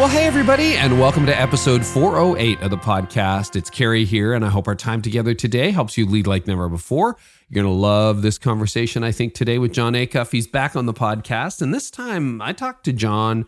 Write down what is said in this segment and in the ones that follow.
Well, hey, everybody, and welcome to episode 408 of the podcast. It's Carey here, and I hope our time together today helps you lead like never before. You're going to love this conversation, I think, today with Jon Acuff. He's back on the podcast, and this time I talked to Jon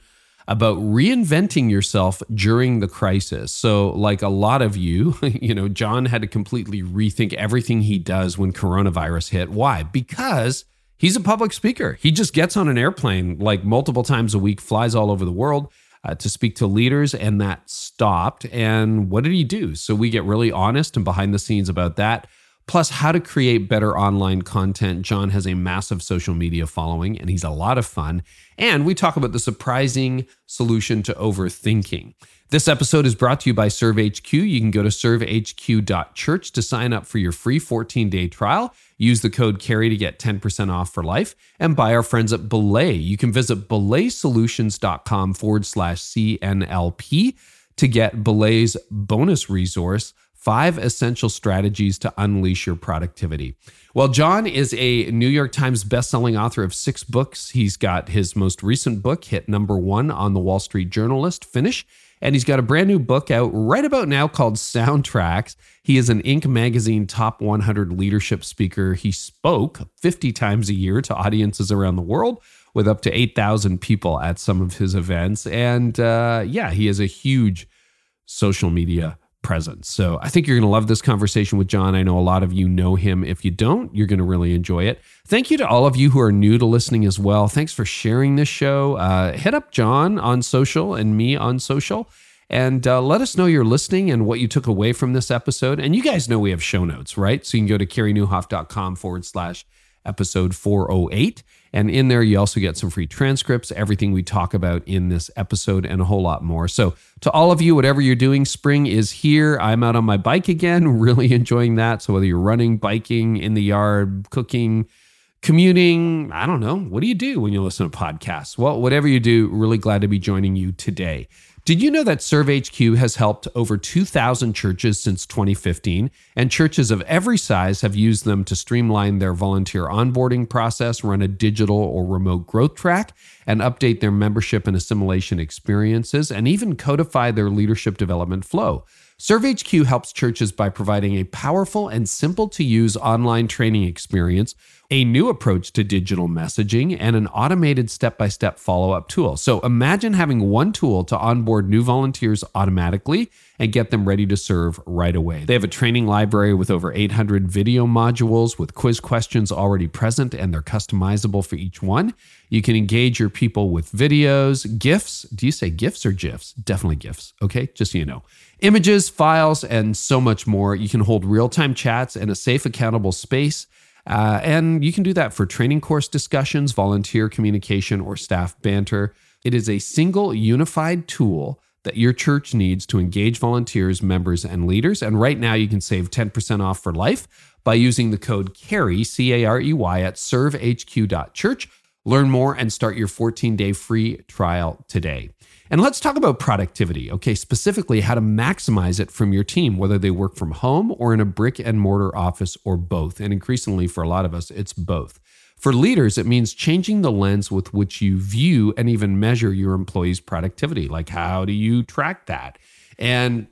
about reinventing yourself during the crisis. So, like a lot of you, you know, Jon had to completely rethink everything he does when coronavirus hit. Why? Because he's a public speaker. He just gets on an airplane like multiple times a week, flies all over the world uh, to speak to leaders, and that stopped. And what did he do? So we get really honest and behind the scenes about that. Plus, how to create better online content. Jon has a massive social media following and he's a lot of fun. And we talk about the surprising solution to overthinking. This episode is brought to you by ServeHQ. You can go to servehq.church to sign up for your free 14 day trial. Use the code CAREY to get 10% off for life. And by our friends at Belay. You can visit belaysolutions.com forward slash CNLP to get Belay's bonus resource five essential strategies to unleash your productivity. Well, Jon is a New York Times bestselling author of six books. He's got his most recent book hit number one on the Wall Street Journalist, Finish. And he's got a brand new book out right about now called Soundtracks. He is an Inc. magazine top 100 leadership speaker. He spoke 50 times a year to audiences around the world with up to 8,000 people at some of his events. And uh, yeah, he is a huge social media presence. So I think you're going to love this conversation with Jon. I know a lot of you know him. If you don't, you're going to really enjoy it. Thank you to all of you who are new to listening as well. Thanks for sharing this show. Uh, hit up Jon on social and me on social. And uh, let us know you're listening and what you took away from this episode. And you guys know we have show notes, right? So you can go to careynieuwhof.com forward slash episode 408. And in there, you also get some free transcripts, everything we talk about in this episode, and a whole lot more. So, to all of you, whatever you're doing, spring is here. I'm out on my bike again, really enjoying that. So, whether you're running, biking, in the yard, cooking, commuting, I don't know, what do you do when you listen to podcasts? Well, whatever you do, really glad to be joining you today. Did you know that ServeHQ has helped over 2,000 churches since 2015, and churches of every size have used them to streamline their volunteer onboarding process, run a digital or remote growth track, and update their membership and assimilation experiences, and even codify their leadership development flow? ServeHQ helps churches by providing a powerful and simple to use online training experience a new approach to digital messaging, and an automated step by step follow up tool. So imagine having one tool to onboard new volunteers automatically and get them ready to serve right away. They have a training library with over 800 video modules with quiz questions already present, and they're customizable for each one. You can engage your people with videos, GIFs. Do you say GIFs or GIFs? Definitely GIFs. Okay, just so you know. Images, files, and so much more. You can hold real time chats in a safe, accountable space. Uh, and you can do that for training course discussions, volunteer communication, or staff banter. It is a single unified tool that your church needs to engage volunteers, members, and leaders. And right now, you can save 10% off for life by using the code CAREY, C A R E Y, at servehq.church. Learn more and start your 14 day free trial today. And let's talk about productivity, okay? Specifically, how to maximize it from your team, whether they work from home or in a brick and mortar office or both. And increasingly, for a lot of us, it's both. For leaders, it means changing the lens with which you view and even measure your employees' productivity. Like, how do you track that? And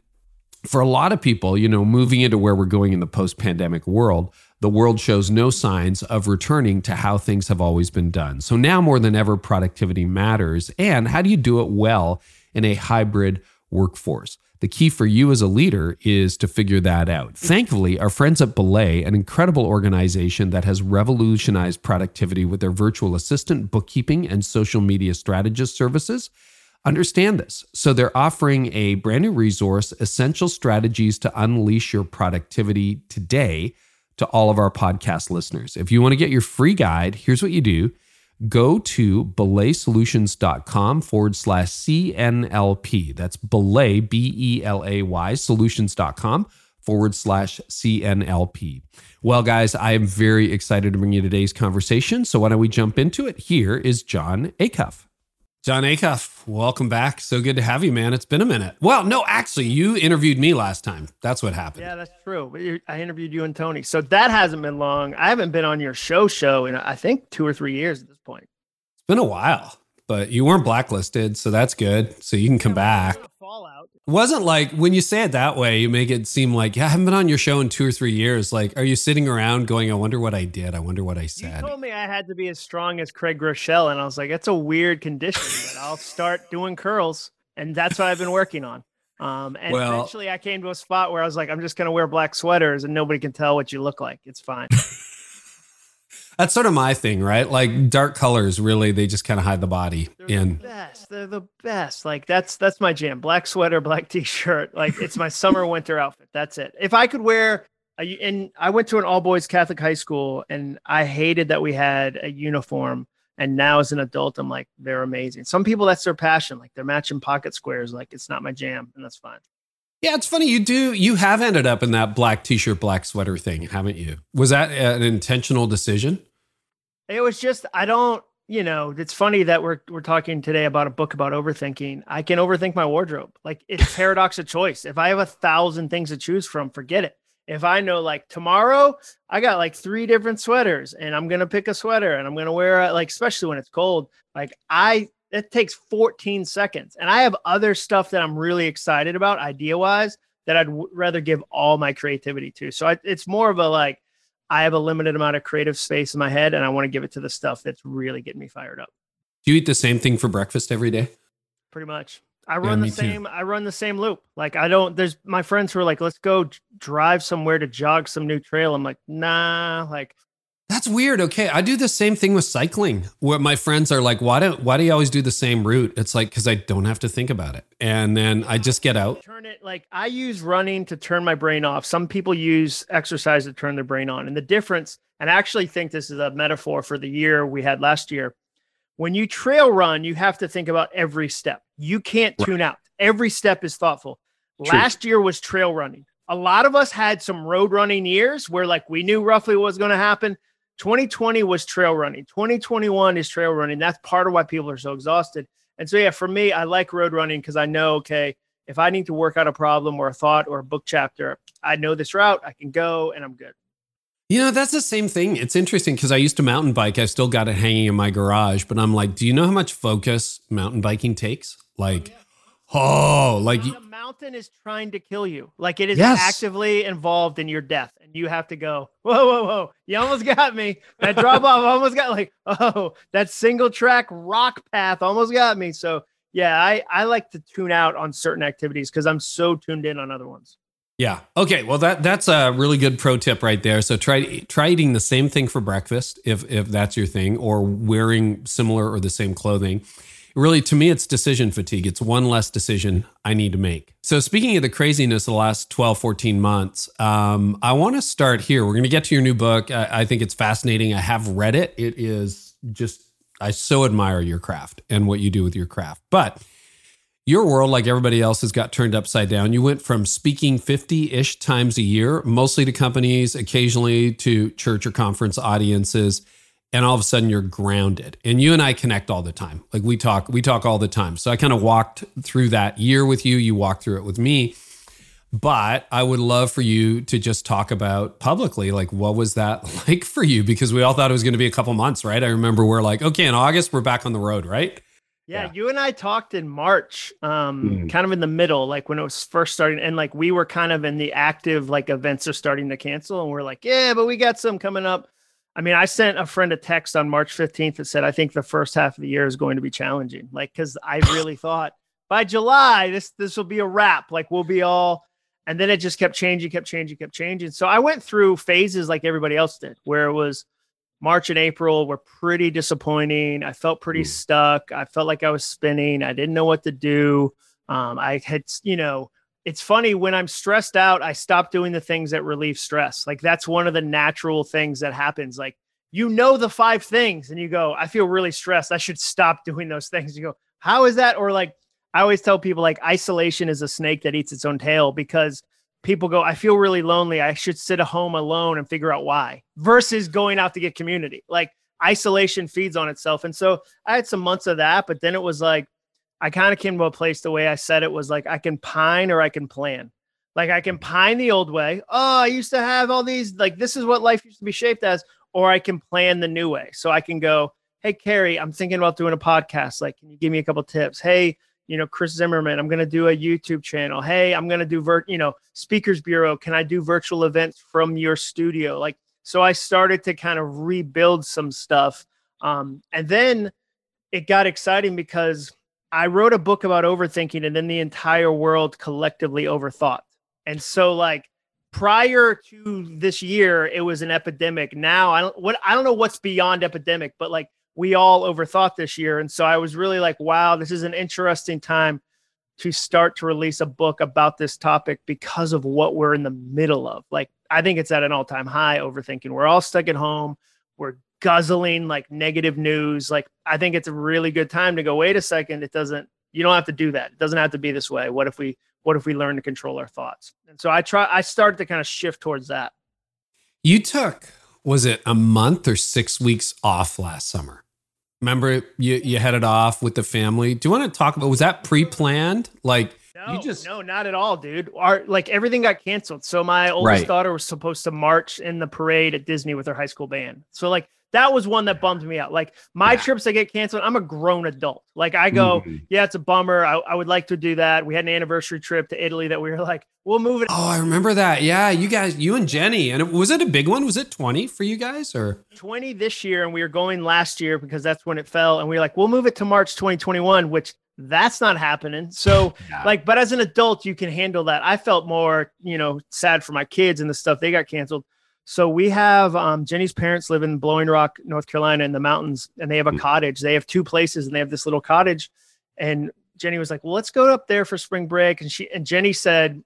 for a lot of people, you know, moving into where we're going in the post pandemic world, the world shows no signs of returning to how things have always been done. So now more than ever, productivity matters. And how do you do it well in a hybrid workforce? The key for you as a leader is to figure that out. Thankfully, our friends at Belay, an incredible organization that has revolutionized productivity with their virtual assistant, bookkeeping, and social media strategist services, understand this. So they're offering a brand new resource, Essential Strategies to Unleash Your Productivity Today to all of our podcast listeners. If you want to get your free guide, here's what you do go to belaysolutions.com forward slash CNLP. That's belay, B E L A Y, solutions.com forward slash CNLP. Well, guys, I am very excited to bring you today's conversation. So why don't we jump into it? Here is Jon Acuff. Jon Acuff, welcome back. So good to have you, man. It's been a minute. Well, no, actually, you interviewed me last time. That's what happened. Yeah, that's true. I interviewed you and Toni. So that hasn't been long. I haven't been on your show show in I think two or three years at this point. It's been a while, but you weren't blacklisted, so that's good. So you can come back. Wasn't like when you say it that way, you make it seem like, yeah, I haven't been on your show in two or three years. Like, are you sitting around going, I wonder what I did? I wonder what I said? You told me I had to be as strong as Craig Groeschel, and I was like, that's a weird condition, but I'll start doing curls. And that's what I've been working on. Um, and well, eventually I came to a spot where I was like, I'm just going to wear black sweaters and nobody can tell what you look like. It's fine. That's sort of my thing, right? Like dark colors, really, they just kind of hide the body. They're in the best. They're the best. Like that's that's my jam. Black sweater, black t-shirt. Like it's my summer winter outfit. That's it. If I could wear a, and I went to an all boys Catholic high school, and I hated that we had a uniform. And now as an adult, I'm like, they're amazing. Some people that's their passion. Like they're matching pocket squares. Like it's not my jam, and that's fine. Yeah, it's funny. You do. You have ended up in that black t-shirt, black sweater thing, haven't you? Was that an intentional decision? It was just I don't, you know, it's funny that we're we're talking today about a book about overthinking. I can overthink my wardrobe. Like it's paradox of choice. If I have a thousand things to choose from, forget it. If I know like tomorrow I got like three different sweaters and I'm gonna pick a sweater and I'm gonna wear it, like especially when it's cold, like I it takes 14 seconds. And I have other stuff that I'm really excited about idea wise that I'd w- rather give all my creativity to. So I, it's more of a like I have a limited amount of creative space in my head and I want to give it to the stuff that's really getting me fired up. Do you eat the same thing for breakfast every day? Pretty much. I run yeah, the same too. I run the same loop. Like I don't there's my friends who are like let's go drive somewhere to jog some new trail. I'm like, "Nah, like that's weird. Okay, I do the same thing with cycling. Where my friends are like, "Why don't Why do you always do the same route?" It's like because I don't have to think about it, and then I just get out. Turn it like I use running to turn my brain off. Some people use exercise to turn their brain on, and the difference. And I actually think this is a metaphor for the year we had last year. When you trail run, you have to think about every step. You can't tune out. Every step is thoughtful. True. Last year was trail running. A lot of us had some road running years where like we knew roughly what was going to happen 2020 was trail running. 2021 is trail running. That's part of why people are so exhausted. And so, yeah, for me, I like road running because I know, okay, if I need to work out a problem or a thought or a book chapter, I know this route, I can go and I'm good. You know, that's the same thing. It's interesting because I used to mountain bike. I still got it hanging in my garage, but I'm like, do you know how much focus mountain biking takes? Like, oh, oh, like the mountain is trying to kill you. Like it is yes. actively involved in your death and you have to go, whoa, whoa, whoa. You almost got me. That drop off almost got like, oh, that single track rock path almost got me. So yeah, I, I like to tune out on certain activities because I'm so tuned in on other ones. Yeah. Okay. Well, that that's a really good pro tip right there. So try try eating the same thing for breakfast if if that's your thing, or wearing similar or the same clothing really to me it's decision fatigue. It's one less decision i need to make. So speaking of the craziness of the last 12 14 months um, i want to start here. We're going to get to your new book. I, I think it's fascinating. I have read it. It is just i so admire your craft and what you do with your craft. But your world, like everybody else, has got turned upside down. You went from speaking 50 ish times a year, mostly to companies, occasionally to church or conference audiences and all of a sudden you're grounded. And you and i connect all the time. Like we talk we talk all the time. So i kind of walked through that year with you you walked through it with me. But i would love for you to just talk about publicly like what was that like for you? Because we all thought it was going to be a couple months right? I remember we're like okay in august we're back on the road right? Yeah, yeah. you and I talked in March, um, mm. kind of in the middle, like when it was first starting, and like we were kind of in the active, like events are starting to cancel, and we're like, yeah, but we got some coming up. I mean, I sent a friend a text on March 15th that said, I think the first half of the year is going to be challenging. Like, cause I really thought by July, this, this will be a wrap. Like we'll be all, and then it just kept changing, kept changing, kept changing. So I went through phases like everybody else did, where it was March and April were pretty disappointing. I felt pretty mm. stuck. I felt like I was spinning. I didn't know what to do. Um, I had, you know, it's funny when I'm stressed out, I stop doing the things that relieve stress. Like that's one of the natural things that happens. Like you know the five things and you go, I feel really stressed. I should stop doing those things. You go, how is that? Or like I always tell people like isolation is a snake that eats its own tail because people go, I feel really lonely. I should sit at home alone and figure out why versus going out to get community. Like isolation feeds on itself. And so I had some months of that, but then it was like I kind of came to a place the way I said it was like I can pine or I can plan. Like I can pine the old way. Oh, I used to have all these, like this is what life used to be shaped as, or I can plan the new way. So I can go, hey, Carey, I'm thinking about doing a podcast. Like, can you give me a couple tips? Hey, you know, Chris Zimmerman, I'm going to do a YouTube channel. Hey, I'm going to do, vir- you know, Speakers Bureau. Can I do virtual events from your studio? Like, so I started to kind of rebuild some stuff. Um, and then it got exciting because I wrote a book about overthinking and then the entire world collectively overthought. And so like prior to this year, it was an epidemic. Now I don't what I don't know what's beyond epidemic, but like we all overthought this year. And so I was really like, wow, this is an interesting time to start to release a book about this topic because of what we're in the middle of. Like I think it's at an all-time high overthinking. We're all stuck at home. We're guzzling like negative news. Like I think it's a really good time to go, wait a second, it doesn't you don't have to do that. It doesn't have to be this way. What if we what if we learn to control our thoughts? And so I try I started to kind of shift towards that. You took was it a month or 6 weeks off last summer? Remember you you headed off with the family. Do you want to talk about was that pre-planned? Like no, you just no, not at all, dude. Our like everything got canceled. So my oldest right. daughter was supposed to march in the parade at Disney with her high school band. So like that was one that bummed me out. Like my yeah. trips that get canceled, I'm a grown adult. Like I go, mm-hmm. yeah, it's a bummer. I, I, would like to do that. We had an anniversary trip to Italy that we were like, we'll move it. Oh, I remember that. Yeah, you guys, you and Jenny, and it, was it a big one? Was it 20 for you guys or 20 this year? And we were going last year because that's when it fell. And we were like, we'll move it to March 2021, which that's not happening. So yeah. like, but as an adult, you can handle that. I felt more, you know, sad for my kids and the stuff they got canceled. So we have um, Jenny's parents live in Blowing Rock, North Carolina, in the mountains, and they have a mm. cottage. They have two places, and they have this little cottage. And Jenny was like, "Well, let's go up there for spring break." And she and Jenny said,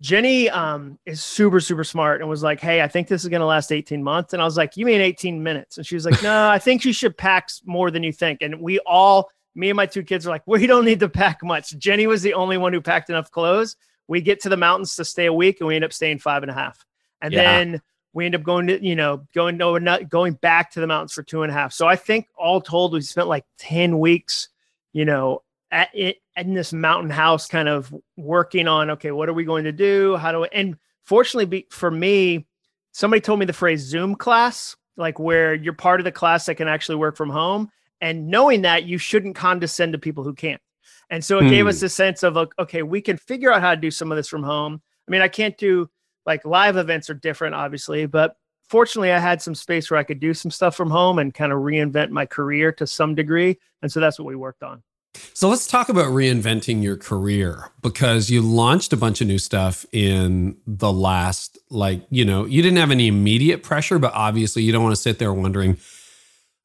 Jenny um, is super super smart and was like, "Hey, I think this is going to last 18 months." And I was like, "You mean 18 minutes?" And she was like, "No, I think you should pack more than you think." And we all, me and my two kids, are like, "We don't need to pack much." Jenny was the only one who packed enough clothes. We get to the mountains to stay a week, and we end up staying five and a half. And yeah. then we end up going to, you know, going not going back to the mountains for two and a half. So I think all told, we spent like 10 weeks, you know, at it in this mountain house, kind of working on, okay, what are we going to do? How do I, and fortunately be, for me, somebody told me the phrase Zoom class, like where you're part of the class that can actually work from home. And knowing that you shouldn't condescend to people who can't. And so it hmm. gave us a sense of, okay, we can figure out how to do some of this from home. I mean, I can't do like live events are different, obviously, but fortunately, I had some space where I could do some stuff from home and kind of reinvent my career to some degree. And so that's what we worked on. So let's talk about reinventing your career because you launched a bunch of new stuff in the last, like, you know, you didn't have any immediate pressure, but obviously you don't want to sit there wondering,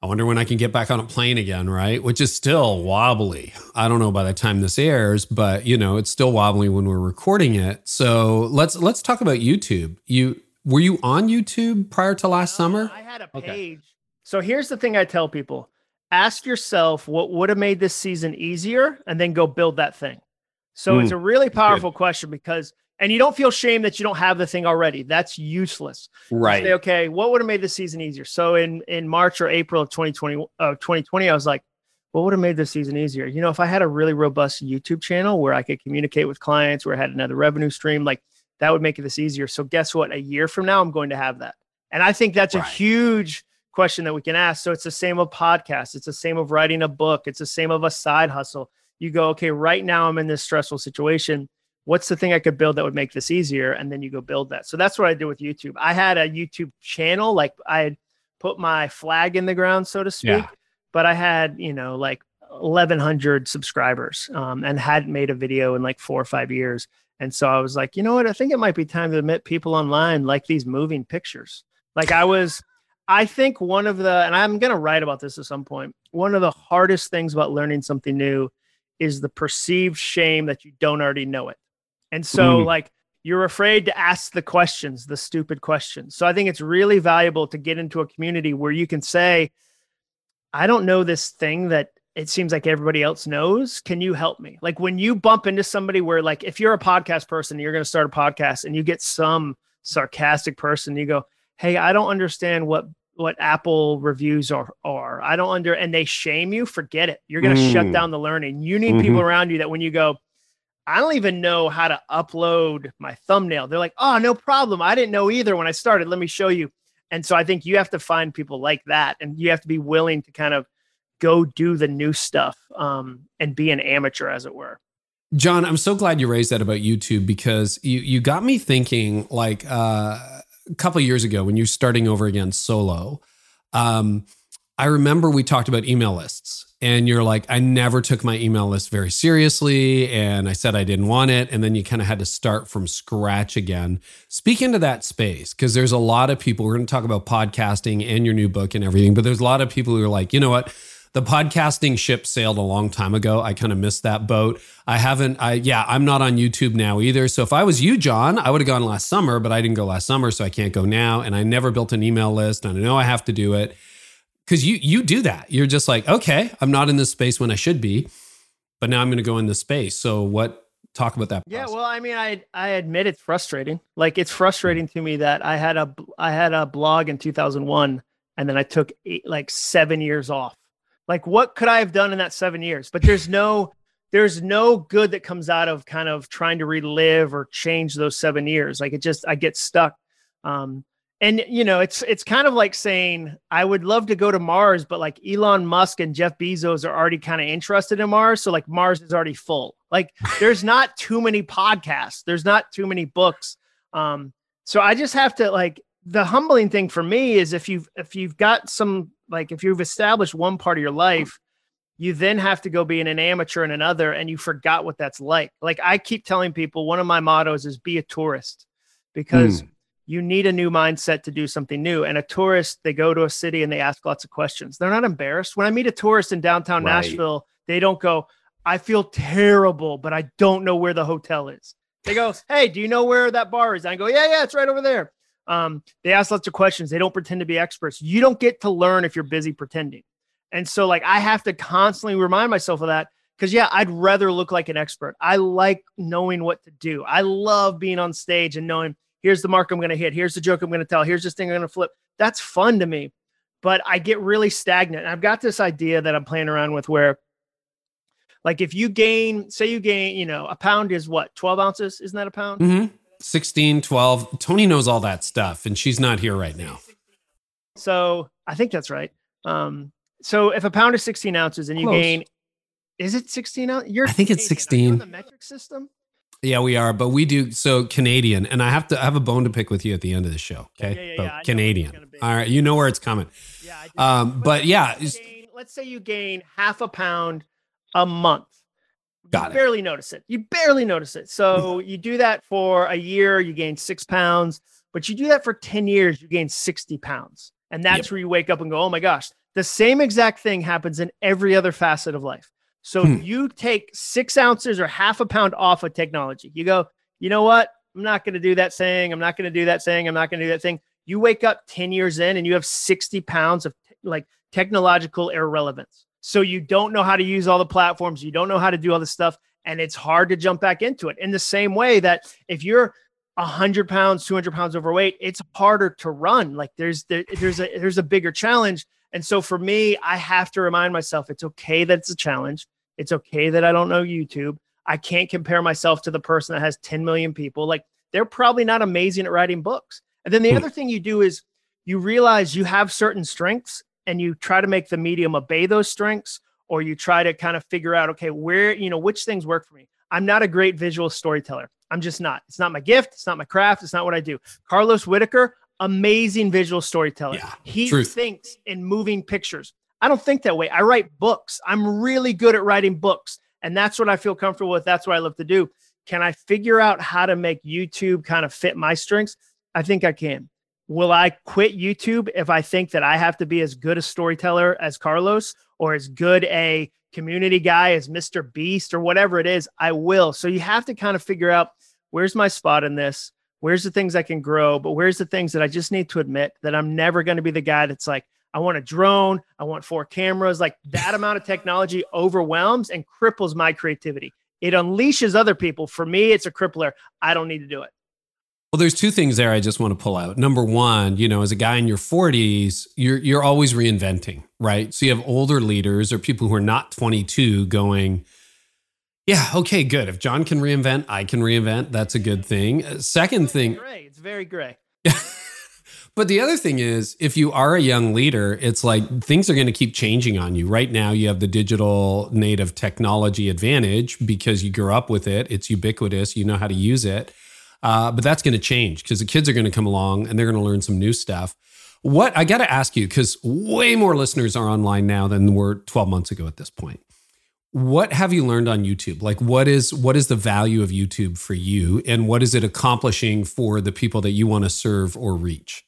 I wonder when I can get back on a plane again, right? Which is still wobbly. I don't know by the time this airs, but you know, it's still wobbly when we're recording it. So let's let's talk about YouTube. You were you on YouTube prior to last uh, summer? I had a page. Okay. So here's the thing I tell people. Ask yourself what would have made this season easier and then go build that thing. So mm, it's a really powerful good. question because and you don't feel shame that you don't have the thing already. That's useless. Right. Say, okay, what would have made the season easier? So in in March or April of 2020 uh, 2020, I was like, what would have made the season easier? You know, if I had a really robust YouTube channel where I could communicate with clients, where I had another revenue stream, like that would make this easier. So guess what? A year from now, I'm going to have that. And I think that's right. a huge question that we can ask. So it's the same of podcasts. It's the same of writing a book. It's the same of a side hustle. You go, okay, right now I'm in this stressful situation what's the thing I could build that would make this easier? And then you go build that. So that's what I did with YouTube. I had a YouTube channel, like I had put my flag in the ground, so to speak, yeah. but I had, you know, like 1100 subscribers um, and hadn't made a video in like four or five years. And so I was like, you know what? I think it might be time to admit people online like these moving pictures. Like I was, I think one of the, and I'm going to write about this at some point, one of the hardest things about learning something new is the perceived shame that you don't already know it. And so, mm. like, you're afraid to ask the questions, the stupid questions. So I think it's really valuable to get into a community where you can say, I don't know this thing that it seems like everybody else knows. Can you help me? Like when you bump into somebody where, like, if you're a podcast person, you're going to start a podcast and you get some sarcastic person, you go, Hey, I don't understand what what Apple reviews are are. I don't under and they shame you, forget it. You're gonna mm. shut down the learning. You need mm-hmm. people around you that when you go, I don't even know how to upload my thumbnail. They're like, oh, no problem. I didn't know either when I started. Let me show you. And so I think you have to find people like that, and you have to be willing to kind of go do the new stuff um, and be an amateur, as it were. Jon, I'm so glad you raised that about YouTube because you you got me thinking. Like uh, a couple years ago, when you're starting over again solo, um, I remember we talked about email lists, and you're like, I never took my email list very seriously, and I said I didn't want it, and then you kind of had to start from scratch again. Speak into that space because there's a lot of people. We're going to talk about podcasting and your new book and everything, but there's a lot of people who are like, you know what? the podcasting ship sailed a long time ago. I kind of missed that boat. I haven't, I, yeah, I'm not on YouTube now either. So if I was you, Jon, I would have gone last summer, but I didn't go last summer. So I can't go now. And I never built an email list and I know I have to do it because you, you do that. You're just like, okay, I'm not in this space when I should be, but now I'm going to go in this space. So what, talk about that. Process. Yeah, well, I mean, I I admit it's frustrating. Like it's frustrating to me that I had a I had a blog in 2001 and then I took eight, like 7 years off like what could I have done in that 7 years? But there's no there's no good that comes out of kind of trying to relive or change those 7 years. Like it just I get stuck. Um and you know, it's it's kind of like saying I would love to go to Mars, but like Elon Musk and Jeff Bezos are already kind of interested in Mars, so like Mars is already full. Like there's not too many podcasts, there's not too many books. Um so I just have to like the humbling thing for me is if you've if you've got some like if you've established one part of your life you then have to go being an amateur in another and you forgot what that's like like i keep telling people one of my mottos is be a tourist because mm. You need a new mindset to do something new and a tourist they go to a city and they ask lots of questions they're not embarrassed when i meet a tourist in downtown right. nashville they don't go i feel terrible but i don't know where the hotel is they go hey do you know where that bar is and i go yeah yeah it's right over there um, they ask lots of questions. They don't pretend to be experts. You don't get to learn if you're busy pretending. And so, like, I have to constantly remind myself of that because, yeah, I'd rather look like an expert. I like knowing what to do. I love being on stage and knowing here's the mark I'm going to hit, here's the joke I'm going to tell, here's this thing I'm going to flip. That's fun to me. But I get really stagnant. And I've got this idea that I'm playing around with where, like, if you gain, say you gain, you know, a pound is what, 12 ounces? Isn't that a pound? Mm-hmm. 16, 12. Toni knows all that stuff, and she's not here right now. So I think that's right. Um, so if a pound is 16 ounces and you Close. gain, is it 16 ounces? You're I think it's 16. the metric system? Yeah, we are, but we do so Canadian, and I have to I have a bone to pick with you at the end of the show. Okay, yeah, yeah, yeah, Canadian. All right, you know where it's coming. Yeah, um, but, but yeah, gain, let's say you gain half a pound a month. Got you it. barely notice it. You barely notice it. So you do that for a year, you gain six pounds, but you do that for 10 years, you gain 60 pounds. And that's yep. where you wake up and go, oh my gosh, the same exact thing happens in every other facet of life. So hmm. you take six ounces or half a pound off of technology. You go, you know what? I'm not going to do that thing. I'm not going to do that thing. I'm not going to do that thing. You wake up 10 years in and you have 60 pounds of t- like technological irrelevance. So you don't know how to use all the platforms, you don't know how to do all this stuff, and it's hard to jump back into it. In the same way that if you're 100 pounds 200 pounds overweight it's harder to run like there's there, there's a there's a bigger challenge and so for me i have to remind myself it's okay that it's a challenge. It's okay that i don't know youtube. I can't compare myself to the person that has 10 million people. Like they're probably not amazing at writing books. And then the hmm. other thing you do is you realize you have certain strengths and you try to make the medium obey those strengths or you try to kind of figure out okay where you know which things work for me. I'm not a great visual storyteller. I'm just not. It's not my gift. It's not my craft. It's not what i do. Carlos Whittaker amazing visual storyteller yeah, he truth. thinks in moving pictures i don't think that way i write books i'm really good at writing books and that's what i feel comfortable with that's what i love to do can i figure out how to make youtube kind of fit my strengths i think i can will I quit YouTube if I think that I have to be as good a storyteller as Carlos or as good a community guy as Mr. Beast or whatever it is? I will. So you have to kind of figure out where's my spot in this? Where's the things I can grow? But where's the things that I just need to admit that I'm never going to be the guy that's like, I want a drone, I want four cameras. Like that amount of technology overwhelms and cripples my creativity. It unleashes other people. For me, it's a crippler. I don't need to do it. Well, there's two things there I just want to pull out. Number one, you know, as a guy in your 40s, you're you're always reinventing, right? So you have older leaders or people who are not 22 going, yeah, okay, good. If Jon can reinvent, I can reinvent. That's a good thing. Uh, second thing, gray. It's very gray. but the other thing is, if you are a young leader, it's like things are going to keep changing on you. Right now, you have the digital native technology advantage because you grew up with it. It's ubiquitous. You know how to use it. Uh, but that's going to change because the kids are going to come along and they're going to learn some new stuff. What I got to ask you, because way more listeners are online now than were 12 months ago at this point. What have you learned on YouTube? Like, what is what is the value of YouTube for you, and what is it accomplishing for the people that you want to serve or reach?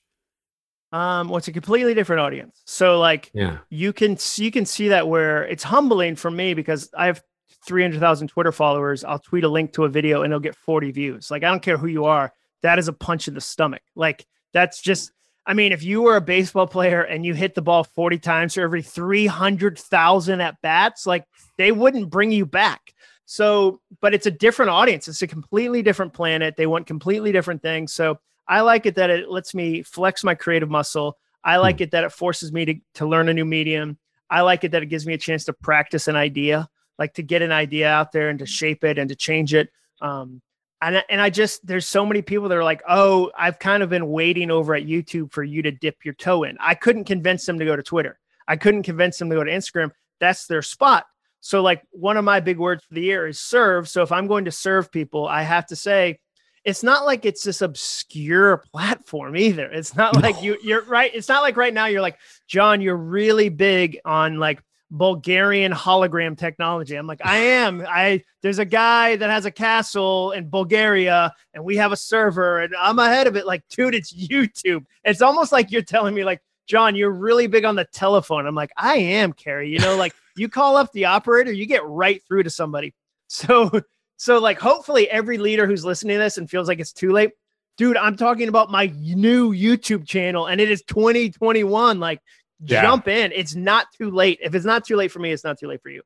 Um, well, it's a completely different audience. So, like, yeah, you can you can see that where it's humbling for me because I have 300,000 Twitter followers, I'll tweet a link to a video and it'll get 40 views. Like, I don't care who you are. That is a punch in the stomach. Like, that's just, I mean, if you were a baseball player and you hit the ball 40 times for every 300,000 at bats, like, they wouldn't bring you back. So, but it's a different audience. It's a completely different planet. They want completely different things. So, I like it that it lets me flex my creative muscle. I like hmm. it that it forces me to, to learn a new medium. I like it that it gives me a chance to practice an idea like to get an idea out there and to shape it and to change it. Um, and, and I just, there's so many people that are like, oh, I've kind of been waiting over at YouTube for you to dip your toe in. I couldn't convince them to go to Twitter. I couldn't convince them to go to Instagram. That's their spot. So, like, one of my big words for the year is serve. So, if I'm going to serve people, I have to say, it's not like it's this obscure platform either. It's not no. like you, you're right. It's not like right now you're like, Jon, you're really big on like Bulgarian hologram technology. I'm like, I am. I there's a guy that has a castle in Bulgaria and we have a server and I'm ahead of it. Like, dude, it's YouTube. It's almost like you're telling me, like, Jon, you're really big on the telephone. I'm like, I am, Carey. You know, like you call up the operator, you get right through to somebody. So, so like hopefully every leader who's listening to this and feels like it's too late, dude, I'm talking about my new YouTube channel and it is 2021. Like yeah. jump in. It's not too late. If it's not too late for me, it's not too late for you.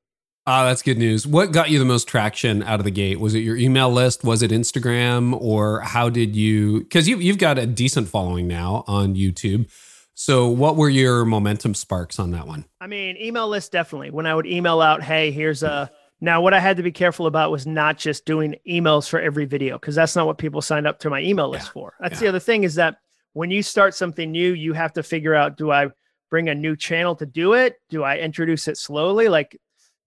Ah, uh, that's good news. What got you the most traction out of the gate? Was it your email list? Was it Instagram? Or how did you? Because you, you've got a decent following now on YouTube. So, what were your momentum sparks on that one? I mean, email list definitely. When I would email out, hey, here's a. Now, what I had to be careful about was not just doing emails for every video, because that's not what people signed up to my email list yeah. for. That's yeah. the other thing is that when you start something new, you have to figure out do I bring a new channel to do it? Do I introduce it slowly? Like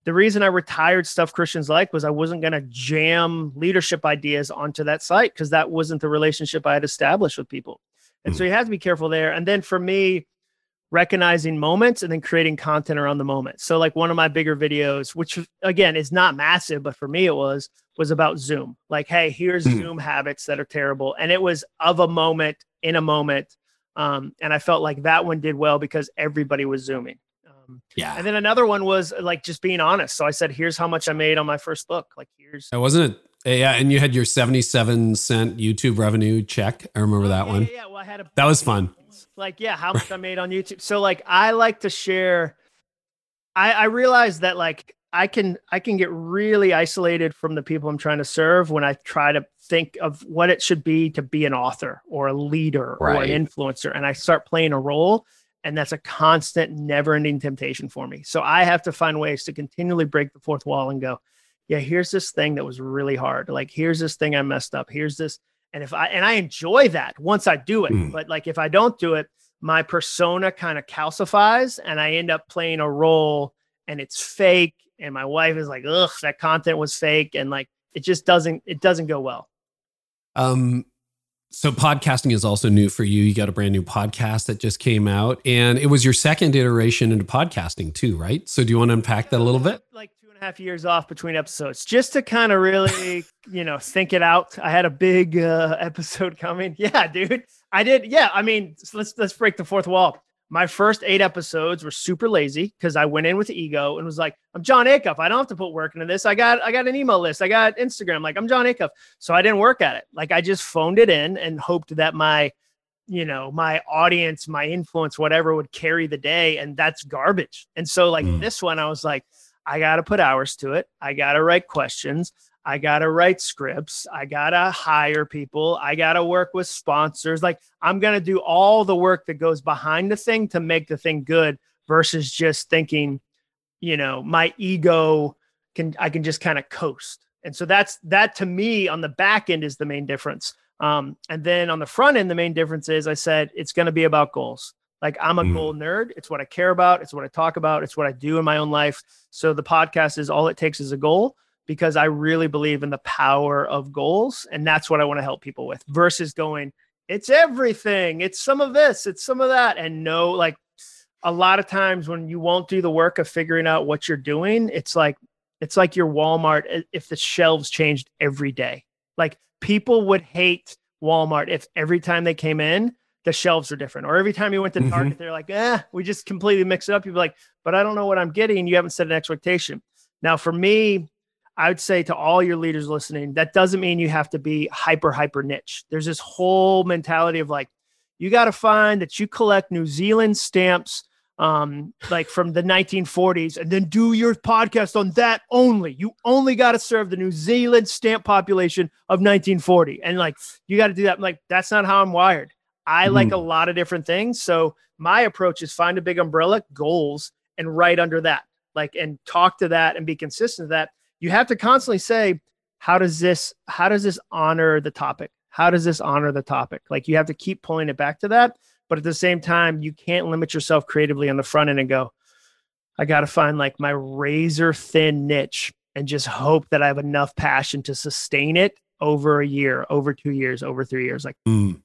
the reason I retired stuff Christians like was I wasn't going to jam leadership ideas onto that site because that wasn't the relationship I had established with people. And so mm. you have to be careful there. And then for me, recognizing moments and then creating content around the moment. So like one of my bigger videos, which again is not massive, but for me it was, was about Zoom. Like, hey, here's mm. Zoom habits that are terrible. And it was of a moment in a moment um, and I felt like that one did well because everybody was zooming. Um, yeah. And then another one was like just being honest. So I said, here's how much I made on my first book. Like, here's. That wasn't it. Yeah, and you had your seventy-seven cent YouTube revenue check. I remember that yeah, one. Yeah, yeah, well, I had a. That was fun. Like, yeah, how much I made on YouTube. So, like, I like to share. I I realized that like I can I can get really isolated from the people I'm trying to serve when I try to think of what it should be to be an author or a leader right. or an influencer and I start playing a role and that's a constant never-ending temptation for me. So I have to find ways to continually break the fourth wall and go, yeah, here's this thing that was really hard. Like here's this thing I messed up. Here's this and if I and I enjoy that once I do it, mm. but like if I don't do it, my persona kind of calcifies and I end up playing a role and it's fake and my wife is like, ugh, that content was fake, and like it just doesn't it doesn't go well. Um, so podcasting is also new for you. You got a brand new podcast that just came out, and it was your second iteration into podcasting too, right? So do you want to unpack that a little bit? Like two and a half years off between episodes, just to kind of really, you know, think it out. I had a big uh, episode coming. Yeah, dude, I did. Yeah, I mean, let's let's break the fourth wall my first eight episodes were super lazy because I went in with ego and was like, I'm Jon Acuff. I don't have to put work into this. I got I got an email list. I got Instagram. Like I'm Jon Acuff. So I didn't work at it. Like I just phoned it in and hoped that my, you know, my audience, my influence, whatever would carry the day. And that's garbage. And so like mm. this one, I was like, I gotta put hours to it. I gotta write questions. I got to write scripts. I got to hire people. I got to work with sponsors. Like I'm going to do all the work that goes behind the thing to make the thing good versus just thinking, you know, my ego can, I can just kind of coast. And so that's that to me on the back end is the main difference. Um, and then on the front end, the main difference is I said it's going to be about goals. Like I'm a mm. goal nerd. It's what I care about. It's what I talk about. It's what I do in my own life. So the podcast is all it takes is a goal because I really believe in the power of goals. And that's what I want to help people with versus going, it's everything. It's some of this, it's some of that. And no, like a lot of times when you won't do the work of figuring out what you're doing, it's like, it's like your Walmart if the shelves changed every day. Like people would hate Walmart if every time they came in, the shelves are different. Or every time you went to mm-hmm. Target, mm-hmm. they're like, eh, we just completely mix it up. You'd be like, but I don't know what I'm getting. You haven't set an expectation. Now, for me, I would say to all your leaders listening, that doesn't mean you have to be hyper, hyper niche. There's this whole mentality of like, you got to find that you collect New Zealand stamps um, like from the 1940s, and then do your podcast on that only. You only got to serve the New Zealand stamp population of 1940. And like, you got to do that. I'm like, that's not how I'm wired. I mm. like a lot of different things. So my approach is find a big umbrella, goals, and write under that, like, and talk to that and be consistent to that. You have to constantly say, how does this, how does this honor the topic? How does this honor the topic? Like, you have to keep pulling it back to that. But at the same time, you can't limit yourself creatively on the front end and go, I got to find like my razor thin niche and just hope that I have enough passion to sustain it over a year, over two years, over three years. Like, mm.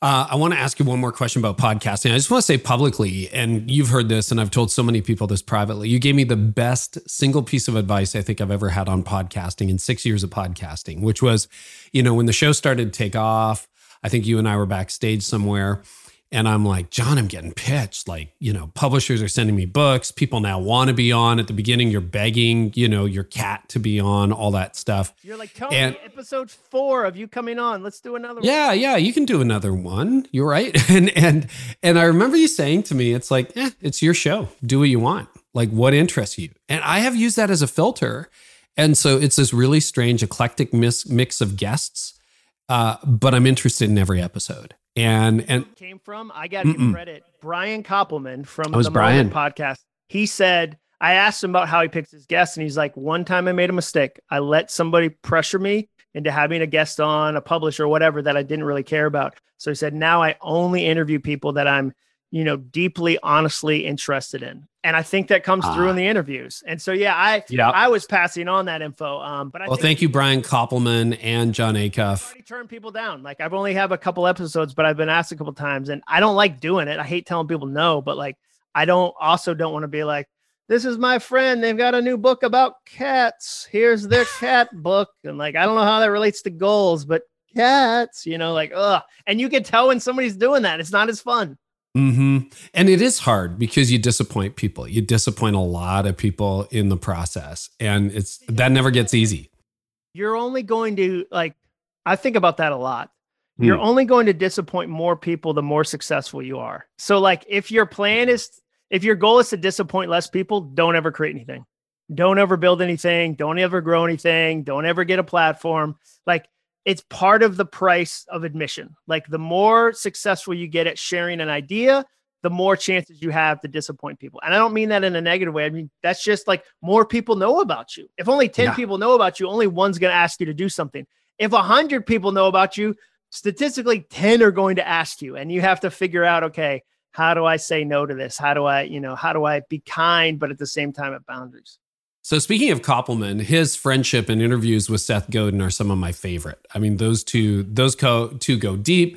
Uh, I want to ask you one more question about podcasting. I just want to say publicly, and you've heard this, and I've told so many people this privately. You gave me the best single piece of advice I think I've ever had on podcasting in six years of podcasting, which was, you know, when the show started to take off, I think you and I were backstage somewhere and I'm like, Jon, I'm getting pitched. Like, you know, publishers are sending me books. People now want to be on. At the beginning, you're begging, you know, your cat to be on, all that stuff. You're like, tell and, me episode four of you coming on. Let's do another yeah, one. Yeah, yeah. you can do another one. You're right. And and and I remember you saying to me, it's like, eh, it's your show. Do what you want. Like what interests you. And I have used that as a filter. And so it's this really strange, eclectic mix, mix of guests. Uh, but I'm interested in every episode and and came from I got to give credit. Brian Koppelman from the Brian. podcast. He said I asked him about how he picks his guests, and he's like, one time I made a mistake. I let somebody pressure me into having a guest on, a publisher, or whatever that I didn't really care about. So he said, now I only interview people that I'm you know, deeply, honestly interested in. And I think that comes through in the interviews. And so, yeah, I yeah. I was passing on that info. Um, but I well, thank you, Brian Koppelman and Jon Acuff. I turn people down. Like I've only have a couple episodes, but I've been asked a couple times, and I don't like doing it. I hate telling people no, but like I don't also don't want to be like, this is my friend. They've got a new book about cats. Here's their cat book, and like I don't know how that relates to goals, but cats, you know, like ugh. And you can tell when somebody's doing that. It's not as fun. Mm-hmm. And it is hard because you disappoint people. You disappoint a lot of people in the process, and it's that never gets easy. You're only going to like. I think about that a lot. You're mm. only going to disappoint more people the more successful you are. So, like, if your plan is, if your goal is to disappoint less people, don't ever create anything. Don't ever build anything. Don't ever grow anything. Don't ever get a platform. Like, it's part of the price of admission. Like the more successful you get at sharing an idea, the more chances you have to disappoint people. And I don't mean that in a negative way. I mean, that's just like more people know about you. If only 10 yeah. people know about you, only one's going to ask you to do something. If 100 people know about you, statistically 10 are going to ask you. And you have to figure out, okay, how do I say no to this? How do I, you know, how do I be kind, but at the same time at boundaries? So speaking of Koppelman, his friendship and interviews with Seth Godin are some of my favorite. I mean, those two, those co- two go deep.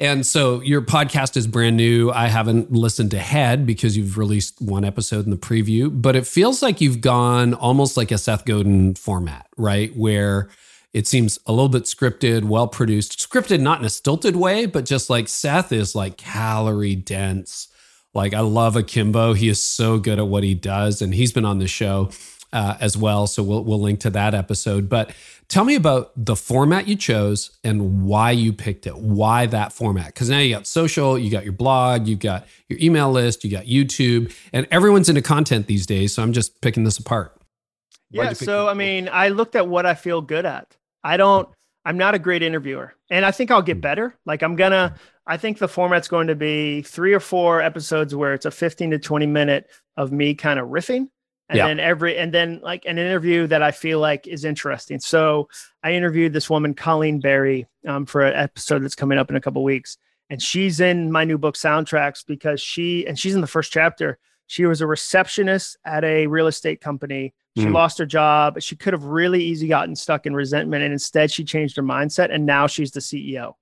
And so your podcast is brand new. I haven't listened ahead because you've released one episode in the preview, but it feels like you've gone almost like a Seth Godin format, right? Where it seems a little bit scripted, well produced, scripted not in a stilted way, but just like Seth is like calorie dense like I love Akimbo. He is so good at what he does, and he's been on the show uh, as well. So we'll we'll link to that episode. But tell me about the format you chose and why you picked it. Why that format? Because now you got social, you got your blog, you've got your email list, you got YouTube, and everyone's into content these days. So I'm just picking this apart. yeah. So, I mean, I looked at what I feel good at. I don't, I'm not a great interviewer and I think I'll get hmm. better. Like, I'm gonna, I think the format's going to be three or four episodes where it's a 15 to 20 minute of me kind of riffing. And yeah. then every, and then like an interview that I feel like is interesting. So I interviewed this woman, Colleen Berry, um, for an episode that's coming up in a couple weeks. And she's in my new book, Soundtracks, because she, and she's in the first chapter. She was a receptionist at a real estate company she mm. lost her job. She could have really easy gotten stuck in resentment. And instead, she changed her mindset and now she's the CEO.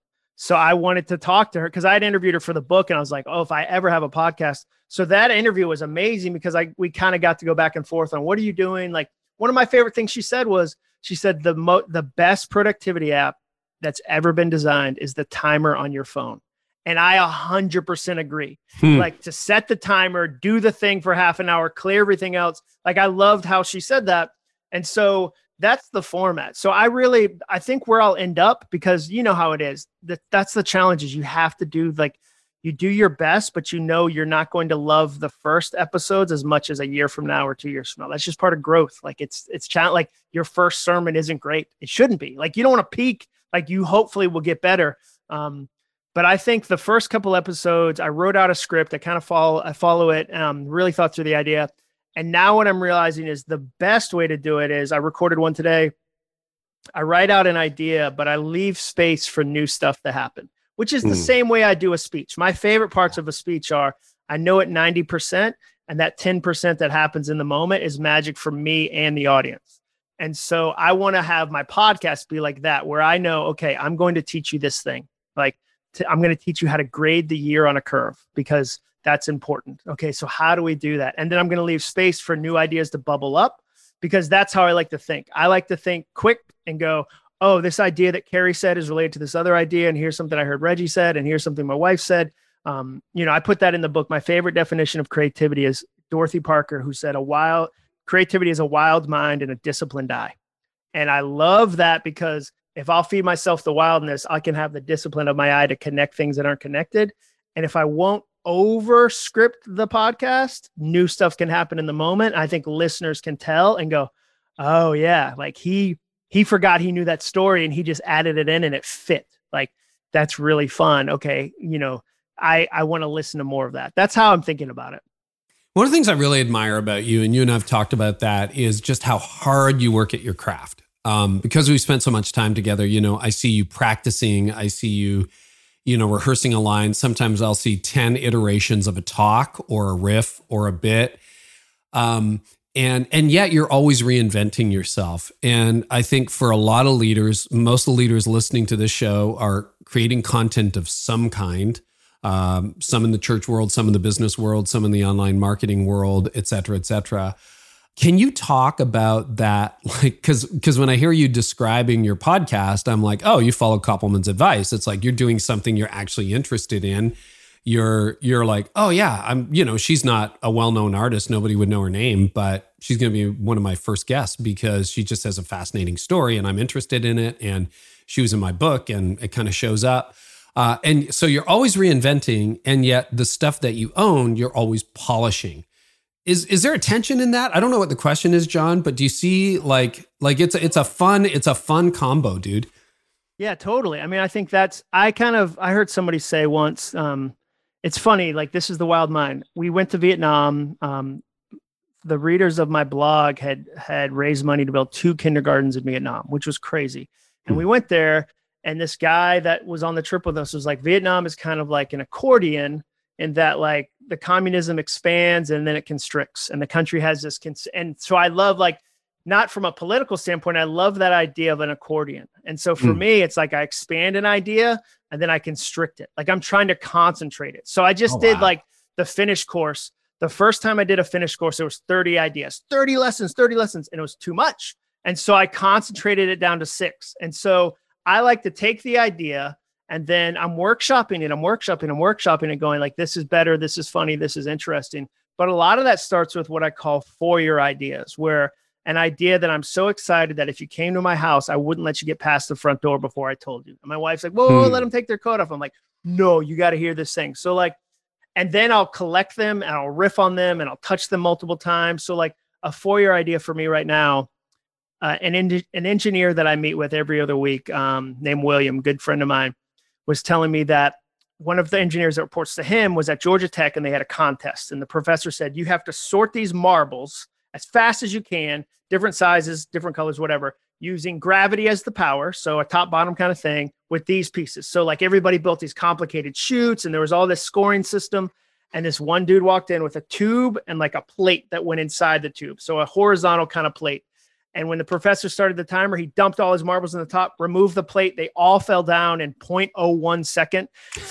So I wanted to talk to her because I had interviewed her for the book and I was like, oh, if I ever have a podcast. So that interview was amazing because I we kind of got to go back and forth on what are you doing? Like one of my favorite things she said was she said the mo- the best productivity app that's ever been designed is the timer on your phone. And I 100% agree. Hmm. Like to set the timer, do the thing for half an hour, clear everything else. Like I loved how she said that. And so that's the format. So I really, I think where I'll end up because you know how it is. That that's the challenge is you have to do like you do your best, but you know you're not going to love the first episodes as much as a year from now or two years from now. That's just part of growth. Like it's it's challenge. Like your first sermon isn't great. It shouldn't be. Like you don't want to peak. Like you hopefully will get better. Um, but I think the first couple episodes, I wrote out a script. I kind of follow, I follow it. Um, really thought through the idea, and now what I'm realizing is the best way to do it is I recorded one today. I write out an idea, but I leave space for new stuff to happen, which is the mm. same way I do a speech. My favorite parts of a speech are I know it 90%, and that 10% that happens in the moment is magic for me and the audience. And so I want to have my podcast be like that, where I know, okay, I'm going to teach you this thing. Like I'm going to teach you how to grade the year on a curve because that's important. Okay, so how do we do that? And then I'm going to leave space for new ideas to bubble up because that's how I like to think. I like to think quick and go, oh, this idea that Carey said is related to this other idea. And here's something I heard Reggie said. And here's something my wife said. Um, you know, I put that in the book. My favorite definition of creativity is Dorothy Parker, who said, a wild creativity is a wild mind and a disciplined eye. And I love that because if I'll feed myself the wildness, I can have the discipline of my eye to connect things that aren't connected. And if I won't over script the podcast, new stuff can happen in the moment. I think listeners can tell and go, "Oh yeah, like he he forgot he knew that story and he just added it in and it fit." Like that's really fun. Okay, you know, I I want to listen to more of that. That's how I'm thinking about it. One of the things I really admire about you, and you and I've talked about that, is just how hard you work at your craft. Um, because we've spent so much time together, you know, I see you practicing, I see you you know, rehearsing a line, sometimes I'll see 10 iterations of a talk or a riff or a bit. Um, and and yet you're always reinventing yourself. And I think for a lot of leaders, most of the leaders listening to this show are creating content of some kind. Um, some in the church world, some in the business world, some in the online marketing world, et cetera, et cetera. Can you talk about that? Like, because because when I hear you describing your podcast, I'm like, oh, you follow Koppelman's advice. It's like you're doing something you're actually interested in. You're you're like, oh yeah, I'm. You know, she's not a well known artist. Nobody would know her name, but she's going to be one of my first guests because she just has a fascinating story, and I'm interested in it. And she was in my book, and it kind of shows up. Uh, and so you're always reinventing, and yet the stuff that you own, you're always polishing is is there a tension in that? I don't know what the question is, Jon, but do you see like like it's a, it's a fun it's a fun combo, dude. Yeah, totally. I mean, I think that's I kind of I heard somebody say once um it's funny like this is the wild mind. We went to Vietnam um the readers of my blog had had raised money to build two kindergartens in Vietnam, which was crazy. And we hmm. went there and this guy that was on the trip with us was like Vietnam is kind of like an accordion in that like the communism expands and then it constricts and the country has this cons- and so i love like not from a political standpoint i love that idea of an accordion. And so for mm. me it's like i expand an idea and then i constrict it. Like i'm trying to concentrate it. So i just oh, did wow. like the finish course. The first time i did a finish course there was 30 ideas 30 lessons 30 lessons and it was too much. And so i concentrated it down to six. And so i like to take the idea and then I'm workshopping it, I'm workshopping, I'm workshopping it, going like, this is better, this is funny, this is interesting. But a lot of that starts with what I call foyer ideas, where an idea that I'm so excited that if you came to my house, I wouldn't let you get past the front door before I told you. And my wife's like, whoa, hmm. let them take their coat off. I'm like, no, you got to hear this thing. So, like, and then I'll collect them and I'll riff on them and I'll touch them multiple times. So, like, a foyer idea for me right now uh, an en- an engineer that I meet with every other week, um, named William, good friend of mine, was telling me that one of the engineers that reports to him was at Georgia Tech and they had a contest. And the professor said, You have to sort these marbles as fast as you can, different sizes, different colors, whatever, using gravity as the power. So a top bottom kind of thing with these pieces. So, like everybody built these complicated chutes and there was all this scoring system. And this one dude walked in with a tube and like a plate that went inside the tube. So a horizontal kind of plate. And when the professor started the timer, he dumped all his marbles in the top, removed the plate. They all fell down in 0.01 second.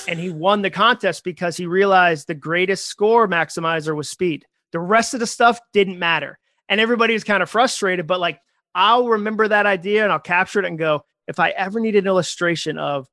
And he won the contest because he realized the greatest score maximizer was speed. The rest of the stuff didn't matter. And everybody was kind of frustrated, but like I'll remember that idea and I'll capture it and go, if I ever need an illustration of,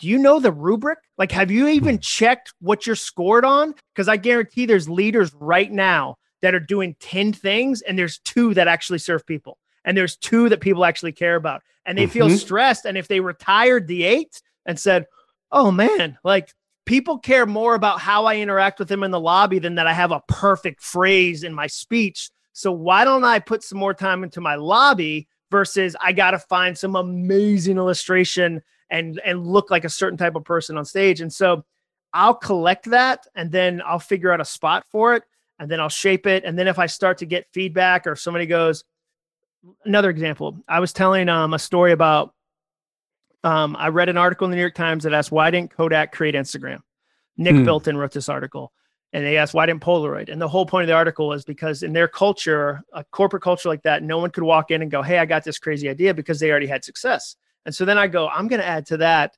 do you know the rubric? Like, have you even hmm. checked what you're scored on? Because I guarantee there's leaders right now that are doing 10 things and there's two that actually serve people and there's two that people actually care about. And they mm-hmm. feel stressed. And if they retired the eight and said oh man like people care more about how i interact with them in the lobby than that i have a perfect phrase in my speech. So why don't i put some more time into my lobby versus i got to find some amazing illustration and and look like a certain type of person on stage? And so i'll collect that and then i'll figure out a spot for it and then i'll shape it. And then if i start to get feedback or if somebody goes another example. I was telling um, a story about. Um, I read an article in the New York Times that asked why didn't Kodak create Instagram? Nick hmm. Bilton wrote this article, and they asked why didn't Polaroid? And the whole point of the article is because in their culture, a corporate culture like that, no one could walk in and go, "Hey, I got this crazy idea," because they already had success. And so then I go, I'm going to add to that.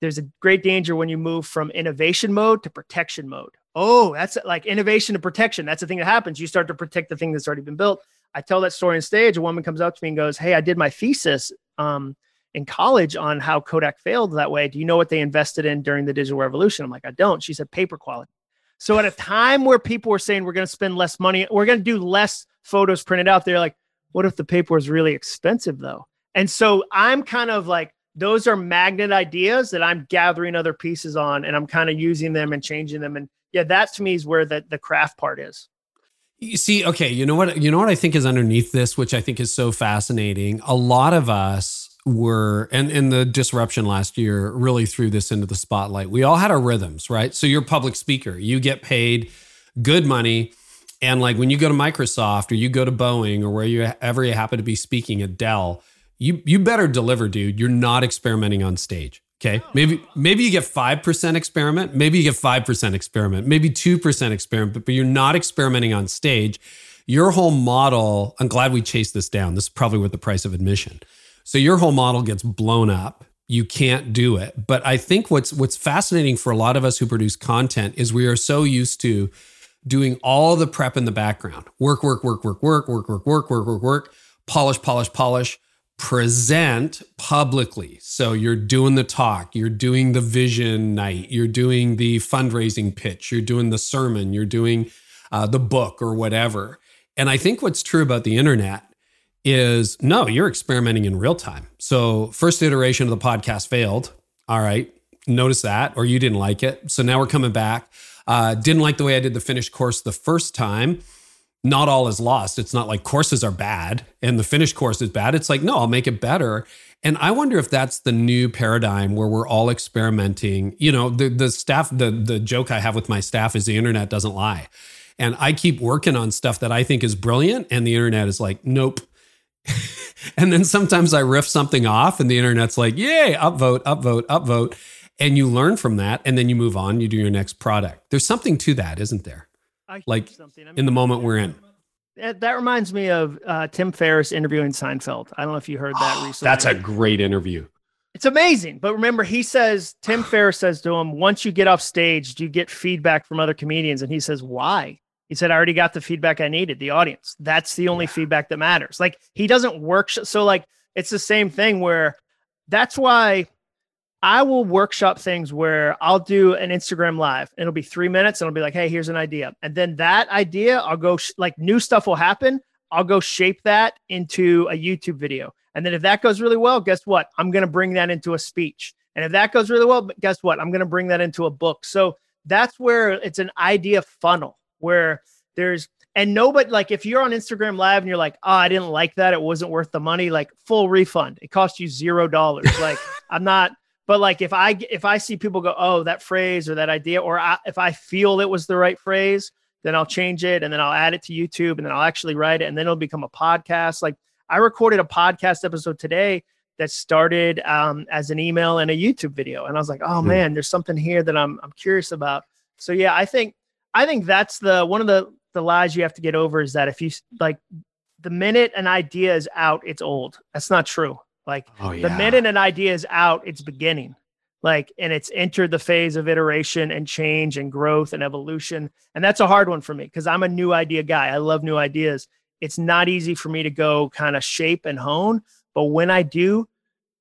There's a great danger when you move from innovation mode to protection mode. Oh, that's like innovation to protection. That's the thing that happens. You start to protect the thing that's already been built. I tell that story on stage. A woman comes up to me and goes, Hey, I did my thesis um, in college on how Kodak failed that way. Do you know what they invested in during the digital revolution? I'm like, I don't. She said, paper quality. So at a time where people were saying we're going to spend less money, we're going to do less photos printed out, they're like, what if the paper is really expensive though? And so I'm kind of like, those are magnet ideas that I'm gathering other pieces on and I'm kind of using them and changing them. And yeah, that to me is where the, the craft part is. You see, okay, you know what you know what I think is underneath this, which I think is so fascinating. A lot of us were and and the disruption last year really threw this into the spotlight. We all had our rhythms, right? So you're a public speaker, you get paid good money. And like when you go to Microsoft or you go to Boeing or wherever you happen to be speaking at Dell, you you better deliver, dude. You're not experimenting on stage. Okay. Oh. Maybe maybe you get 5% experiment, maybe you get 5% experiment, maybe 2% experiment, but you're not experimenting on stage. Your whole model, I'm glad we chased this down. This is probably worth the price of admission. So your whole model gets blown up. You can't do it. But I think what's what's fascinating for a lot of us who produce content is we are so used to doing all the prep in the background. Work, work, work, work, work, work, work, work, work, work, work, polish, polish, polish present publicly. So you're doing the talk, you're doing the vision night, you're doing the fundraising pitch, you're doing the sermon, you're doing uh, the book or whatever. And I think what's true about the internet is no, you're experimenting in real time. So, first iteration of the podcast failed. All right, notice that, or you didn't like it. So now we're coming back. Uh, didn't like the way I did the finished course the first time not all is lost. It's not like courses are bad and the finished course is bad. It's like, no, I'll make it better. And I wonder if that's the new paradigm where we're all experimenting. You know, the the staff, the the joke I have with my staff is the internet doesn't lie. And I keep working on stuff that I think is brilliant, and the internet is like, nope. and then sometimes I riff something off, and the internet's like, yay, upvote, upvote, upvote. And you learn from that, and then you move on, you do your next product. There's something to that, isn't there? Like something. I mean, in the moment we're in. That reminds me of uh, Tim Ferriss interviewing Seinfeld. I don't know if you heard that recently. That's a great interview. It's amazing. But remember, he says, Tim Ferriss says to him, once you get off stage, do you get feedback from other comedians? And he says, why? He said, I already got the feedback I needed, the audience. That's the only yeah. feedback that matters. Like he doesn't work. So, like, it's the same thing where that's why I will workshop things where I'll do an Instagram live and it'll be three minutes and I'll be like, hey, here's an idea. And then that idea, I'll go, sh- like, new stuff will happen. I'll go shape that into a YouTube video. And then if that goes really well, guess what? I'm going to bring that into a speech. And if that goes really well, guess what? I'm going to bring that into a book. So that's where it's an idea funnel where there's, and nobody like if you're on Instagram live and you're like, oh, I didn't like that, it wasn't worth the money, like full refund. It cost you zero dollars. like I'm not, but like if I if I see people go, oh, that phrase or that idea, or I, if I feel it was the right phrase, then I'll change it and then I'll add it to YouTube and then I'll actually write it and then it'll become a podcast. Like I recorded a podcast episode today that started um, as an email and a YouTube video, and I was like, oh hmm. man, there's something here that I'm I'm curious about. So yeah, I think I think that's the one of the the lies you have to get over is that if you like the minute an idea is out, it's old. That's not true. Like oh, yeah. the minute an idea is out, it's beginning. Like, and it's entered the phase of iteration and change and growth and evolution. And that's a hard one for me because I'm a new idea guy. I love new ideas. It's not easy for me to go kind of shape and hone. But when I do,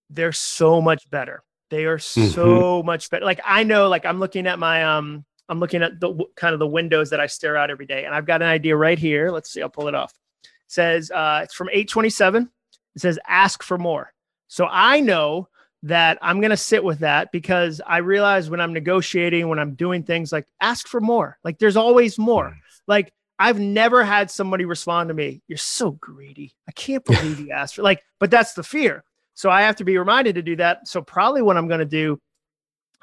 they're so much better. They are so mm-hmm. much better. Like I know, like I'm looking at my um I'm looking at the kind of the windows that I stare out every day, and I've got an idea right here. Let's see, I'll pull it off. It says uh, it's from 827. It says ask for more. So I know that I'm going to sit with that because I realize when I'm negotiating, when I'm doing things like ask for more. Like there's always more. Mm. Like I've never had somebody respond to me, "You're so greedy. I can't believe you asked for." Like, but that's the fear. So I have to be reminded to do that. So probably what I'm going to do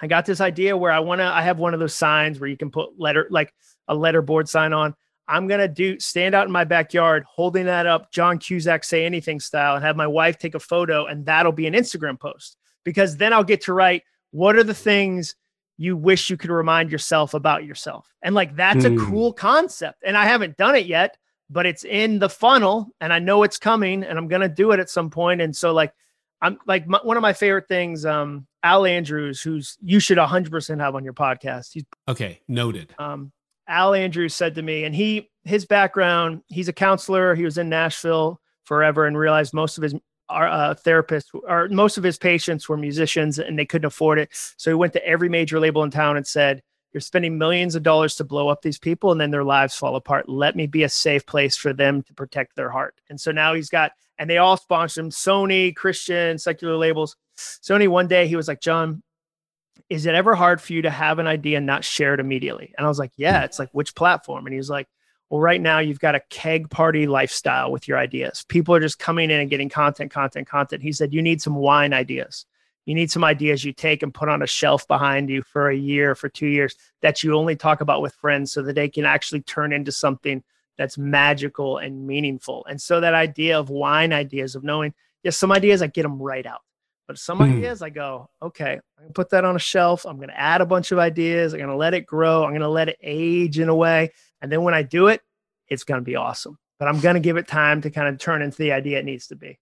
I got this idea where I want to, I have one of those signs where you can put letter, like a letter board sign on. I'm going to do stand out in my backyard holding that up, John Cusack say anything style, and have my wife take a photo, and that'll be an Instagram post because then I'll get to write what are the things you wish you could remind yourself about yourself. And like that's mm. a hmm. cool concept. And I haven't done it yet, but it's in the funnel and I know it's coming and I'm going to do it at some point. And so, like, I'm like my, one of my favorite things. Um, Al Andrews, who's you should 100% have on your podcast. He's okay, noted. Um, Al Andrews said to me, and he his background, he's a counselor. He was in Nashville forever, and realized most of his uh, therapists or most of his patients were musicians, and they couldn't afford it. So he went to every major label in town and said, "You're spending millions of dollars to blow up these people, and then their lives fall apart. Let me be a safe place for them to protect their heart." And so now he's got and they all sponsored him Sony, Christian, secular labels. Sony, one day he was like, Jon, is it ever hard for you to have an idea and not share it immediately? And I was like, yeah, it's like, which platform? And he was like, well, right now you've got a keg party lifestyle with your ideas. People are just coming in and getting content, content, content. He said, you need some wine ideas. You need some ideas you take and put on a shelf behind you for a year, for two years that you only talk about with friends so that they can actually turn into something that's magical and meaningful. And so that idea of wine ideas of knowing, yes, some ideas I get them right out. But some mm. ideas I go, okay, I'm gonna put that on a shelf. I'm gonna add a bunch of ideas. I'm gonna let it grow. I'm gonna let it age in a way. And then when I do it, it's gonna be awesome. But I'm gonna give it time to kind of turn into the idea it needs to be.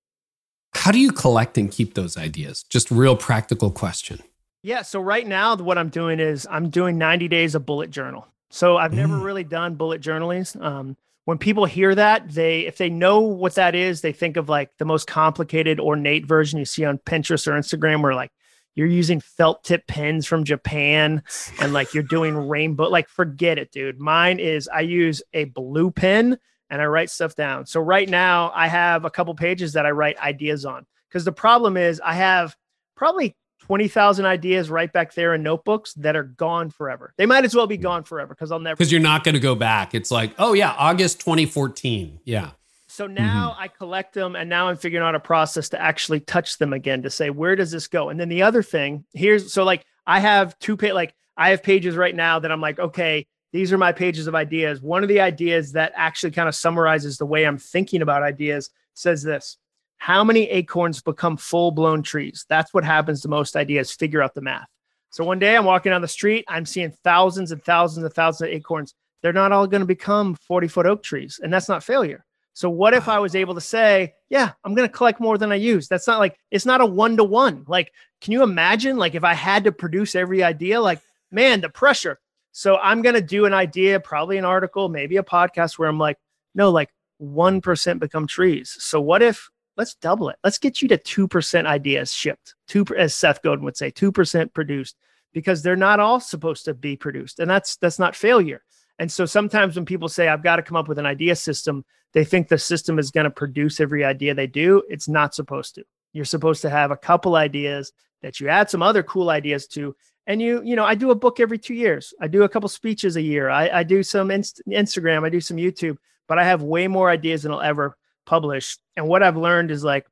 How do you collect and keep those ideas? Just real practical question. Yeah. So right now, what I'm doing is I'm doing 90 days of bullet journal. So I've never mm. really done bullet journaling. Um, when people hear that, they if they know what that is, they think of like the most complicated ornate version you see on Pinterest or Instagram, where like you're using felt tip pens from Japan and like you're doing rainbow. Like, forget it, dude. Mine is I use a blue pen and I write stuff down. So right now I have a couple pages that I write ideas on because the problem is I have probably 20,000 ideas right back there in notebooks that are gone forever. They might as well be gone forever because I'll never. Because you're not going to go back. It's like, oh, yeah, August 2014. Yeah. So now mm-hmm. I collect them and now I'm figuring out a process to actually touch them again to say, where does this go? And then the other thing here's so like I have two page, like I have pages right now that I'm like, okay, these are my pages of ideas. One of the ideas that actually kind of summarizes the way I'm thinking about ideas says this how many acorns become full blown trees? That's what happens to most ideas. Figure out the math. So one day I'm walking down the street, I'm seeing thousands and thousands and thousands of acorns. They're not all going to become 40 foot oak trees, and that's not failure. So what if I was able to say, yeah, I'm going to collect more than I use? That's not like it's not a one to one. Like, can you imagine like if I had to produce every idea, like, man, the pressure. So I'm going to do an idea, probably an article, maybe a podcast where I'm like, no, like 1% become trees. So what if let's double it. Let's get you to 2% ideas shipped. Two, as Seth Godin would say, 2% produced because they're not all supposed to be produced. And that's, that's not failure. And so sometimes when people say, I've got to come up with an idea system, they think the system is going to produce every idea they do. It's not supposed to. You're supposed to have a couple ideas that you add some other cool ideas to. And you, you know, I do a book every two years. I do a couple speeches a year. I, I do some inst- Instagram. I do some YouTube. but I have way more ideas than I'll ever publish. And what I've learned is like,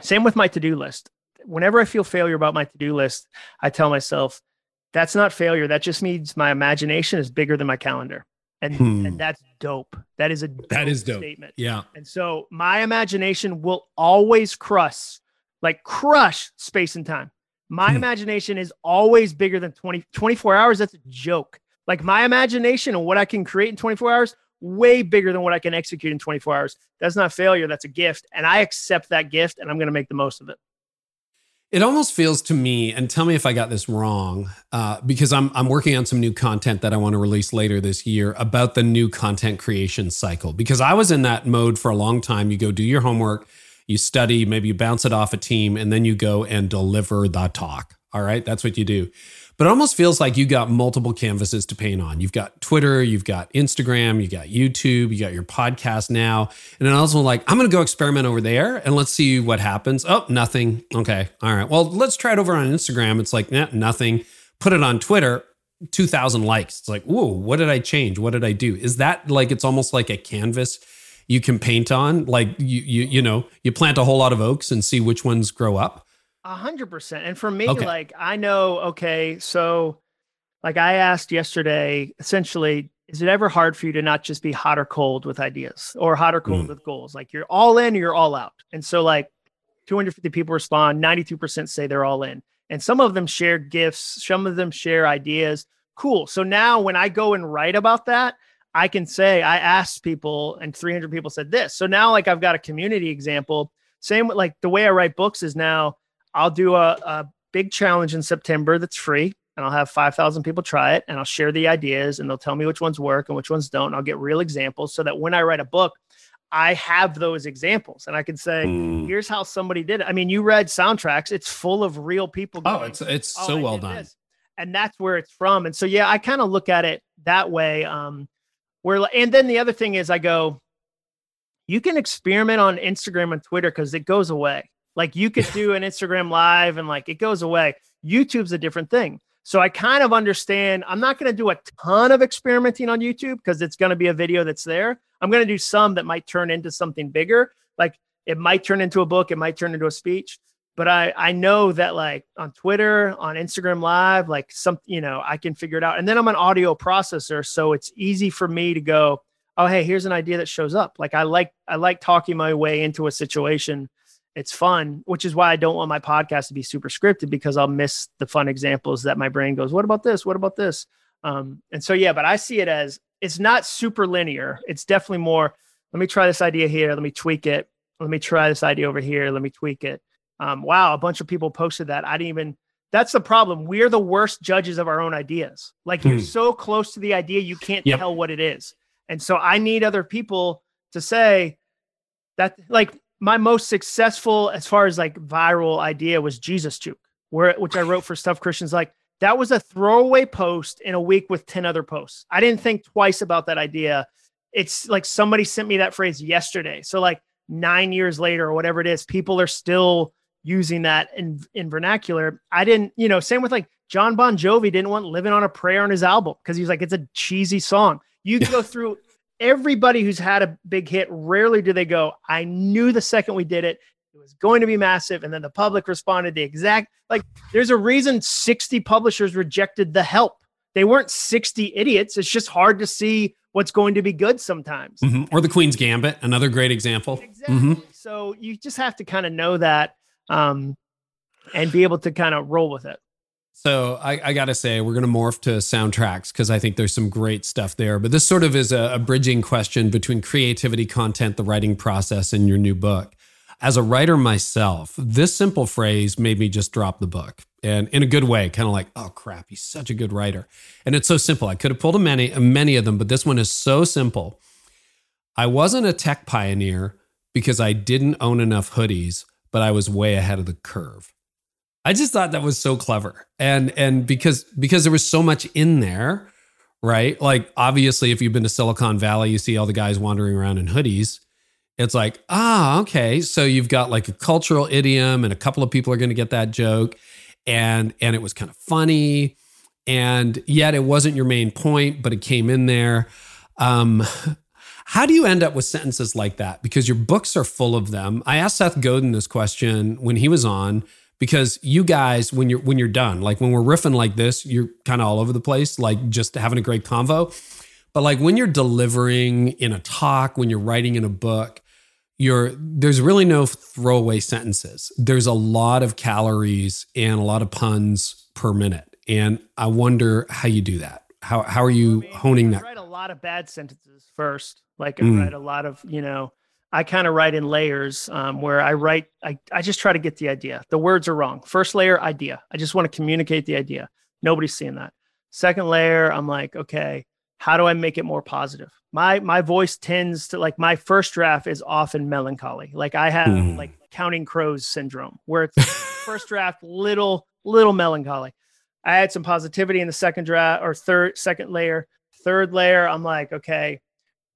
same with my to do list. Whenever I feel failure about my to do list, I tell myself, that's not failure. That just means my imagination is bigger than my calendar. And, hmm. and that's dope. That is a that is dope statement. Yeah. And so my imagination will always crush, like crush space and time. My hmm. imagination is always bigger than 20, 24 hours. That's a joke. Like my imagination and what I can create in 24 hours, way bigger than what I can execute in 24 hours. That's not failure. That's a gift. And I accept that gift and I'm going to make the most of it. It almost feels to me, and tell me if I got this wrong, uh, because I'm I'm working on some new content that I want to release later this year about the new content creation cycle. Because I was in that mode for a long time. You go do your homework, you study, maybe you bounce it off a team, and then you go and deliver the talk. All right, that's what you do. But it almost feels like you got multiple canvases to paint on. You've got Twitter, you've got Instagram, you got YouTube, you got your podcast now. And then also like, I'm gonna go experiment over there and let's see what happens. Oh, nothing. Okay. All right. Well, let's try it over on Instagram. It's like, nah, nothing. Put it on Twitter, 2000 likes. It's like, whoa, what did I change? What did I do? Is that like it's almost like a canvas you can paint on? Like you you you know, you plant a whole lot of oaks and see which ones grow up. A hundred percent. And for me, okay. like I know, okay, so like I asked yesterday, essentially, is it ever hard for you to not just be hot or cold with ideas or hot or cold mm. with goals? Like you're all in, or you're all out. And so like 250 people respond, 92% say they're all in. And some of them share gifts, some of them share ideas. Cool. So now when I go and write about that, I can say I asked people and 300 people said this. So now like I've got a community example. Same with like the way I write books is now I'll do a, a big challenge in September that's free and I'll have 5,000 people try it and I'll share the ideas and they'll tell me which ones work and which ones don't. I'll get real examples so that when I write a book, I have those examples and I can say, mm. here's how somebody did it. I mean, you read soundtracks, it's full of real people. Oh, going, oh, it's it's oh, so well done. This. And that's where it's from. And so yeah, I kind of look at it that way. Um, where and then the other thing is I go, you can experiment on Instagram and Twitter because it goes away. Like you could do an Instagram live and like it goes away. YouTube's a different thing. So I kind of understand. I'm not going to do a ton of experimenting on YouTube because it's going to be a video that's there. I'm going to do some that might turn into something bigger. Like it might turn into a book, it might turn into a speech. But I I know that like on Twitter, on Instagram Live, like some you know I can figure it out. And then I'm an audio processor, so it's easy for me to go, oh hey, here's an idea that shows up. Like I like I like talking my way into a situation it's fun, which is why I don't want my podcast to be super scripted because I'll miss the fun examples that my brain goes, what about this? What about this? Um, and so, yeah, but I see it as it's not super linear. It's definitely more, let me try this idea here. Let me tweak it. Let me try this idea over here. Let me tweak it. Um, wow, a bunch of people posted that. I didn't even, that's the problem. We're the worst judges of our own ideas. Like you're hmm. so close to the idea, you can't yep. tell what it is. And so I need other people to say that, like, my most successful as far as like viral idea was Jesus Juke, where which I wrote for Stuff Christians like that was a throwaway post in a week with 10 other posts. I didn't think twice about that idea. It's like somebody sent me that phrase yesterday. So like 9 years later or whatever it is, people are still using that in in vernacular. I didn't, you know, same with like John Bon Jovi didn't want living on a prayer on his album because he's like it's a cheesy song. You go through everybody who's had a big hit, rarely do they go, I knew the second we did it, it was going to be massive. And then the public responded the exact, like, there's a reason 60 publishers rejected the help. They weren't 60 idiots. It's just hard to see what's going to be good sometimes. Mm-hmm. Or the Queen's Gambit, another great example. Exactly. Mm-hmm. So you just have to kind of know that um, and be able to kind of roll with it. So I, I got to say, we're going to morph to soundtracks because I think there's some great stuff there. But this sort of is a, a bridging question between creativity, content, the writing process, and your new book. As a writer myself, this simple phrase made me just drop the book and in a good way, kind of like, oh crap, he's such a good writer. And it's so simple. I could have pulled a many, many of them, but this one is so simple. I wasn't a tech pioneer because I didn't own enough hoodies, but I was way ahead of the curve. I just thought that was so clever. And and because because there was so much in there, right? Like obviously if you've been to Silicon Valley, you see all the guys wandering around in hoodies. It's like, ah, okay. So you've got like a cultural idiom and a couple of people are going to get that joke and and it was kind of funny and yet it wasn't your main point, but it came in there. Um How do you end up with sentences like that? Because your books are full of them. I asked Seth Godin this question when he was on because you guys when you're when you're done, like when we're riffing like this, you're kind of all over the place, like just having a great convo. But like when you're delivering in a talk, when you're writing in a book, you're there's really no throwaway sentences. There's a lot of calories and a lot of puns per minute. And I wonder how you do that. How how are you I mean, honing I that? write a lot of bad sentences first. Like I mm. write a lot of, you know, I kind of write in layers um, where I write, I, I just try to get the idea. The words are wrong. First layer, idea. I just want to communicate the idea. Nobody's seeing that. Second layer, I'm like, okay, how do I make it more positive? My my voice tends to like my first draft is often melancholy. Like I have mm. like counting crows syndrome where it's first draft little little melancholy. I had some positivity in the second draft or third second layer. Third layer, I'm like, okay,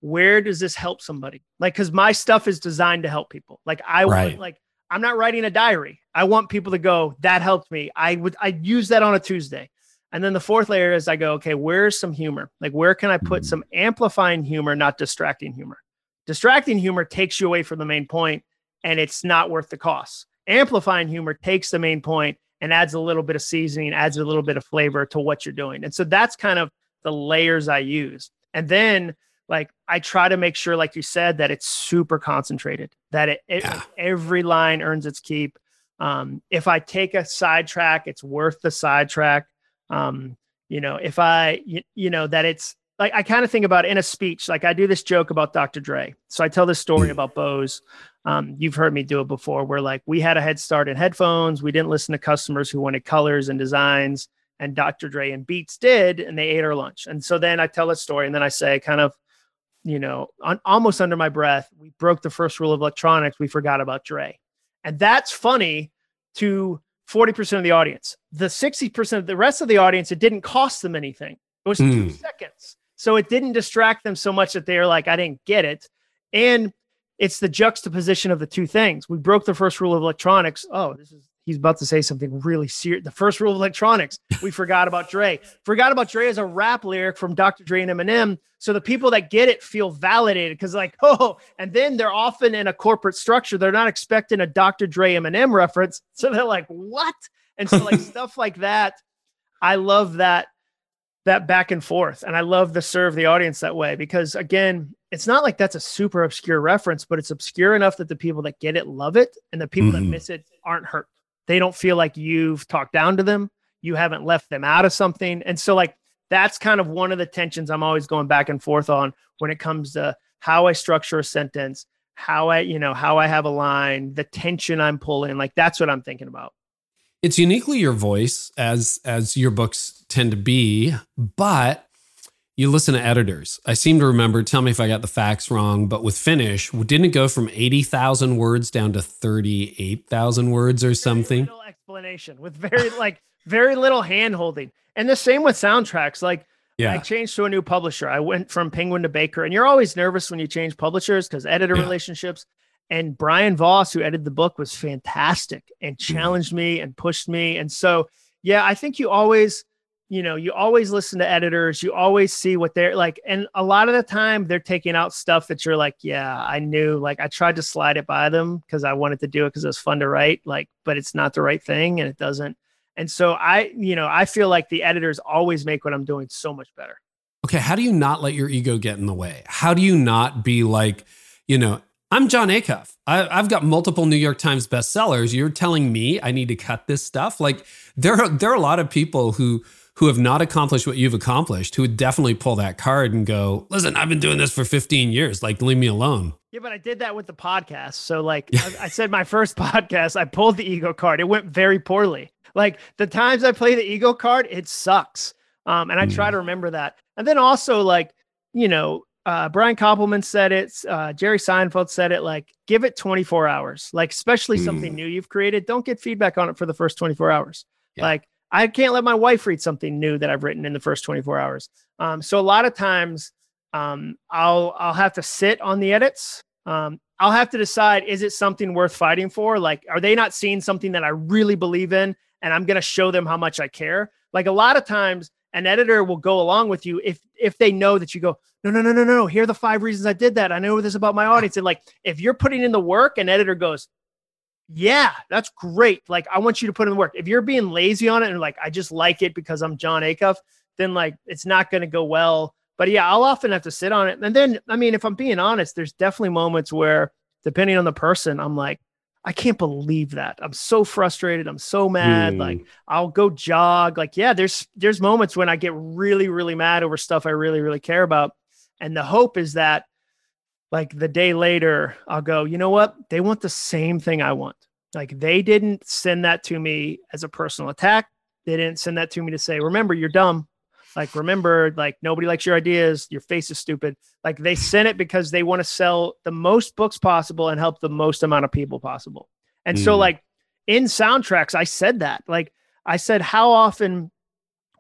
where does this help somebody? Like, cause my stuff is designed to help people. Like I right. want like I'm not writing a diary. I want people to go, that helped me. I would I use that on a Tuesday. And then the fourth layer is I go, okay, where's some humor? Like, where can I put mm-hmm. some amplifying humor, not distracting humor? Distracting humor takes you away from the main point and it's not worth the cost. Amplifying humor takes the main point and adds a little bit of seasoning, adds a little bit of flavor to what you're doing. And so that's kind of the layers I use. And then, like, I try to make sure, like you said, that it's super concentrated, that it, it yeah. every line earns its keep. Um, if I take a sidetrack, it's worth the sidetrack. Um, you know, if I, you, you know, that it's like I kind of think about in a speech, like I do this joke about Dr. Dre. So I tell this story mm. about Bose. Um, you've heard me do it before, where like we had a head start in headphones. We didn't listen to customers who wanted colors and designs, and Dr. Dre and Beats did, and they ate our lunch. And so then I tell a story, and then I say, kind of, you know, on, almost under my breath, we broke the first rule of electronics. We forgot about Dre, and that's funny to 40% of the audience. The 60% of the rest of the audience, it didn't cost them anything. It was mm. two hmm. seconds. So it didn't distract them so much that they're like, I didn't get it. And it's the juxtaposition of the two things. We broke the first rule of electronics. Oh, this is he's about to say something really serious. The first rule of electronics. We forgot about Dre. Forgot about Dre as a rap lyric from Dr. Dre and Eminem. So the people that get it feel validated because, like, oh, and then they're often in a corporate structure. They're not expecting a Dr. Dre Eminem reference. So they're like, what? And so, like, stuff like that. I love that that back and forth. And I love to serve the audience that way because again, it's not like that's a super obscure reference, but it's obscure enough that the people that get it love it and the people mm-hmm. that miss it aren't hurt. They don't feel like you've talked down to them. You haven't left them out of something. And so, like, that's kind of one of the tensions I'm always going back and forth on when it comes to how I structure a sentence, how I, you know, how I have a line, the tension I'm pulling. Like, that's what I'm thinking about. It's uniquely your voice, as as your books tend to be, but you listen to editors. I seem to remember, tell me if I got the facts wrong, but with Finish, didn't it go from 80,000 words down to 38,000 words or something? Very explanation with very, like, very little hand holding. And the same with soundtracks. Like, yeah. I changed to a new publisher. I went from Penguin to Baker, and you're always nervous when you change publishers because editor yeah. relationships. And Brian Vos, who edited the book, was fantastic and mm-hmm. challenged me and pushed me. And so, yeah, I think you always you know, you always listen to editors, you always see what they're like. And a lot of the time they're taking out stuff that you're like, yeah, I knew, like, I tried to slide it by them because I wanted to do it because it was fun to write, like, but it's not the right thing and it doesn't. And so I, you know, I feel like the editors always make what I'm doing so much better. Okay. How do you not let your ego get in the way? How do you not be like, you know, I'm Jon Acuff. I, have got multiple New York Times bestsellers. You're telling me I need to cut this stuff? Like there, are, there are a lot of people who who have not accomplished what you've accomplished, who would definitely pull that card and go, listen, I've been doing this for 15 years. Like, leave me alone. Yeah, but I did that with the podcast. So, like, I, I said my first podcast, I pulled the ego card. It went very poorly. Like, the times I play the ego card, it sucks. Um, and I mm. try to remember that. And then also, like, you know, uh, Brian Koppelman said it. Uh, Jerry Seinfeld said it. Like, give it 24 hours. Like, especially mm. something new you've created. Don't get feedback on it for the first 24 hours. Yeah. Like, I can't let my wife read something new that I've written in the first 24 hours. Um, so a lot of times um, I'll I'll have to sit on the edits. Um, I'll have to decide is it something worth fighting for? Like, are they not seeing something that I really believe in, and I'm going to show them how much I care? Like a lot of times, an editor will go along with you if if they know that you go, no, no, no, no, no. Here are the five reasons I did that. I know this about my audience. And like if you're putting in the work, an editor goes, yeah, that's great. Like I want you to put in the work. If you're being lazy on it and like I just like it because I'm Jon Acuff, then like it's not going to go well. But yeah, I'll often have to sit on it. And then I mean, if I'm being honest, there's definitely moments where depending on the person, I'm like, I can't believe that. I'm so frustrated. I'm so mad. Mm. Like I'll go jog. Like, yeah, there's there's moments when I get really, really mad over stuff I really, really care about. And the hope is that like the day later, I'll go, you know what? They want the same thing I want. Like they didn't send that to me as a personal attack. They didn't send that to me to say, remember, you're dumb. Like, remember, like nobody likes your ideas. Your face is stupid. Like they sent it because they want to sell the most books possible and help the most amount of people possible. And mm. so, like in soundtracks, I said that. Like I said, how often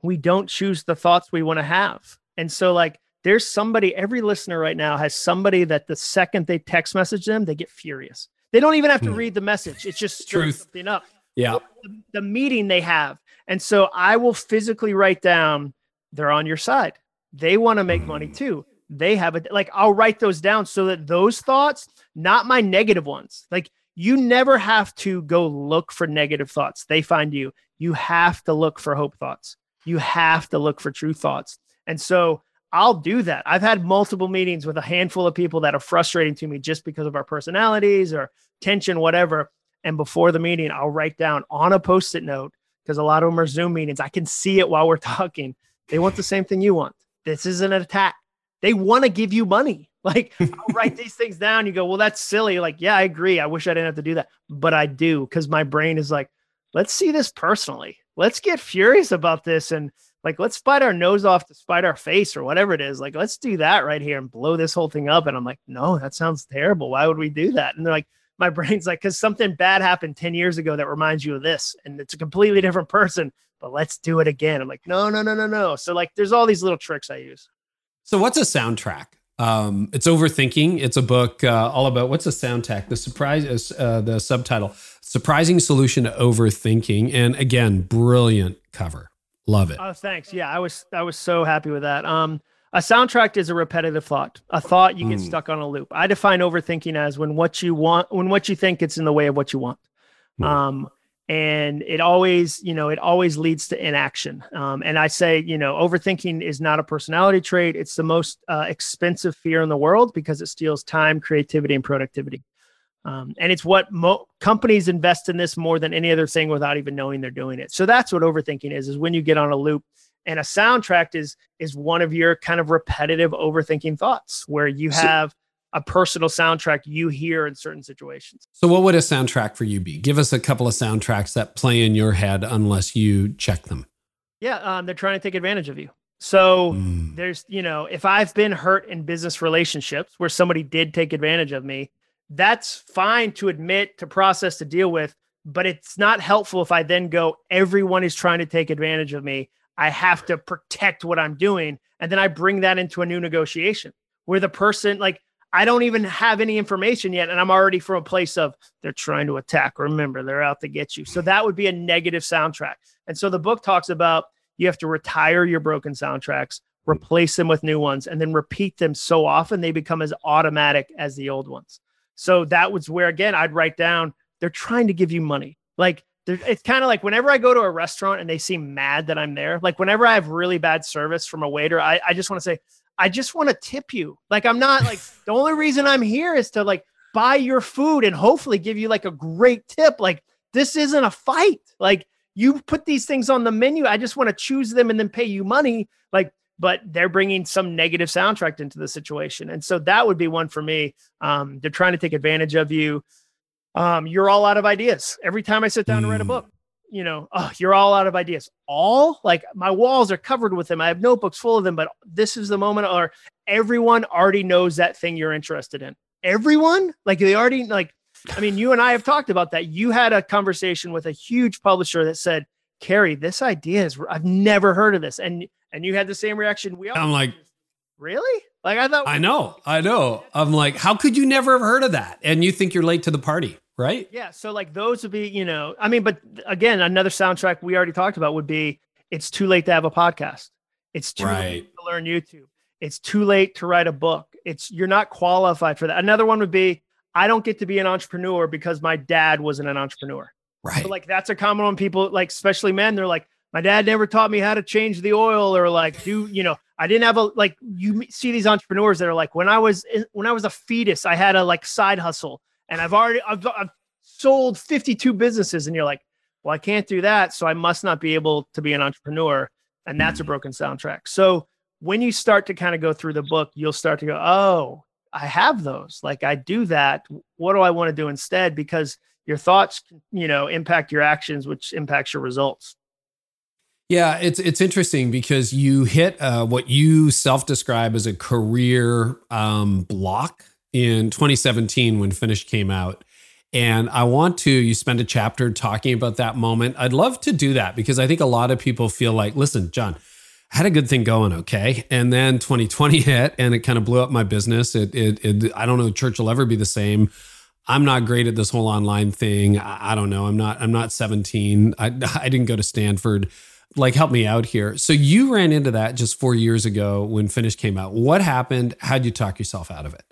we don't choose the thoughts we want to have. And so, like, there's somebody, every listener right now has somebody that the second they text message them, they get furious. They don't even have to mm. read the message. It's just truth something up. Yeah. The, the meeting they have. And so I will physically write down they're on your side. They want to make money mm. too. They have it like I'll write those down so that those thoughts, not my negative ones, like you never have to go look for negative thoughts. They find you. You have to look for hope thoughts. You have to look for true thoughts. And so I'll do that. I've had multiple meetings with a handful of people that are frustrating to me just because of our personalities or tension, whatever. And before the meeting, I'll write down on a post it note because a lot of them are Zoom meetings. I can see it while we're talking. They want the same thing you want. This isn't an attack. They want to give you money. Like, I'll write these things down. You go, well, that's silly. Like, yeah, I agree. I wish I didn't have to do that, but I do because my brain is like, let's see this personally. Let's get furious about this and like, let's bite our nose off to spite our face or whatever it is. Like, let's do that right here and blow this whole thing up. And I'm like, no, that sounds terrible. Why would we do that? And they're like, my brain's like, because something bad happened 10 years ago that reminds you of this. And it's a completely different person, but let's do it again. I'm like, no, no, no, no, no. So like there's all these little tricks I use. So what's a soundtrack? Um, it's overthinking. It's a book uh, all about what's a soundtrack. The surprise, uh, the subtitle, surprising solution to overthinking, and again, brilliant cover. Love it. Oh, thanks. Yeah, I was I was so happy with that. Um, a soundtrack is a repetitive thought, a thought you get mm. stuck on a loop. I define overthinking as when what you want, when what you think gets in the way of what you want. Mm. Um, and it always, you know, it always leads to inaction. Um, and I say, you know, overthinking is not a personality trait. It's the most uh, expensive fear in the world because it steals time, creativity, and productivity. Um, and it's what mo- companies invest in this more than any other thing without even knowing they're doing it. So that's what overthinking is: is when you get on a loop. And a soundtrack is is one of your kind of repetitive overthinking thoughts where you have so, a personal soundtrack you hear in certain situations. So what would a soundtrack for you be? Give us a couple of soundtracks that play in your head unless you check them. Yeah um, they're trying to take advantage of you. So mm. there's you know if i've been hurt in business relationships where somebody did take advantage of me that's fine to admit to process to deal with but it's not helpful if i then go everyone is trying to take advantage of me I have to protect what I'm doing. And then I bring that into a new negotiation where the person, like, I don't even have any information yet. And I'm already from a place of they're trying to attack. Remember, they're out to get you. So that would be a negative soundtrack. And so the book talks about you have to retire your broken soundtracks, replace them with new ones, and then repeat them so often they become as automatic as the old ones. So that was where, again, I'd write down they're trying to give you money. Like it's kind of like whenever I go to a restaurant and they seem mad that I'm there, like whenever I have really bad service from a waiter, I, I just want to say, I just want to tip you. Like I'm not like the only reason I'm here is to like buy your food and hopefully give you like a great tip. Like this isn't a fight. Like you put these things on the menu. I just want to choose them and then pay you money. Like, but they're bringing some negative soundtrack into the situation. And so that would be one for me. Um, they're trying to take advantage of you um, you're all out of ideas. Every time I sit down mm. to write a book, you know, oh, you're all out of ideas. All like my walls are covered with them. I have notebooks full of them, but this is the moment or everyone already knows that thing you're interested in. Everyone, like they already like, I mean, you and I have talked about that. You had a conversation with a huge publisher that said, Carey, this idea is I've never heard of this. And and you had the same reaction. We all I'm like, really? Like I thought I know, I know. I'm like, how could you never have heard of that? And you think you're late to the party right? Yeah. So like those would be, you know, I mean, but again, another soundtrack we already talked about would be it's too late to have a podcast. It's too right. late to learn YouTube. It's too late to write a book. It's you're not qualified for that. Another one would be I don't get to be an entrepreneur because my dad wasn't an entrepreneur. Right. So like that's a common one. People like, especially men, they're like, my dad never taught me how to change the oil or like do you know I didn't have a like you see these entrepreneurs that are like when I was when I was a fetus I had a like side hustle. And I've already I've, I've sold 52 businesses and you're like well I can't do that so I must not be able to be an entrepreneur. And that's a mm. broken soundtrack. So when you start to kind of go through the book you'll start to go oh I have those. Like I do that. What do I want to do instead? Because your thoughts you know impact your actions which impacts your results yeah, it's it's interesting because you hit uh, what you self-describe as a career um, block in 2017 when Finish came out. And I want to, you spend a chapter talking about that moment. I'd love to do that because I think a lot of people feel like, listen, Jon, I had a good thing going, okay. And then 2020 hit and it kind of blew up my business. It, it, it I don't know, church will ever be the same. I'm not great at this whole online thing. I, I don't know. I'm not, I'm not 17. I, I didn't go to Stanford like help me out here. So you ran into that just four years ago when Finish came out. What happened? How'd you talk yourself out of it?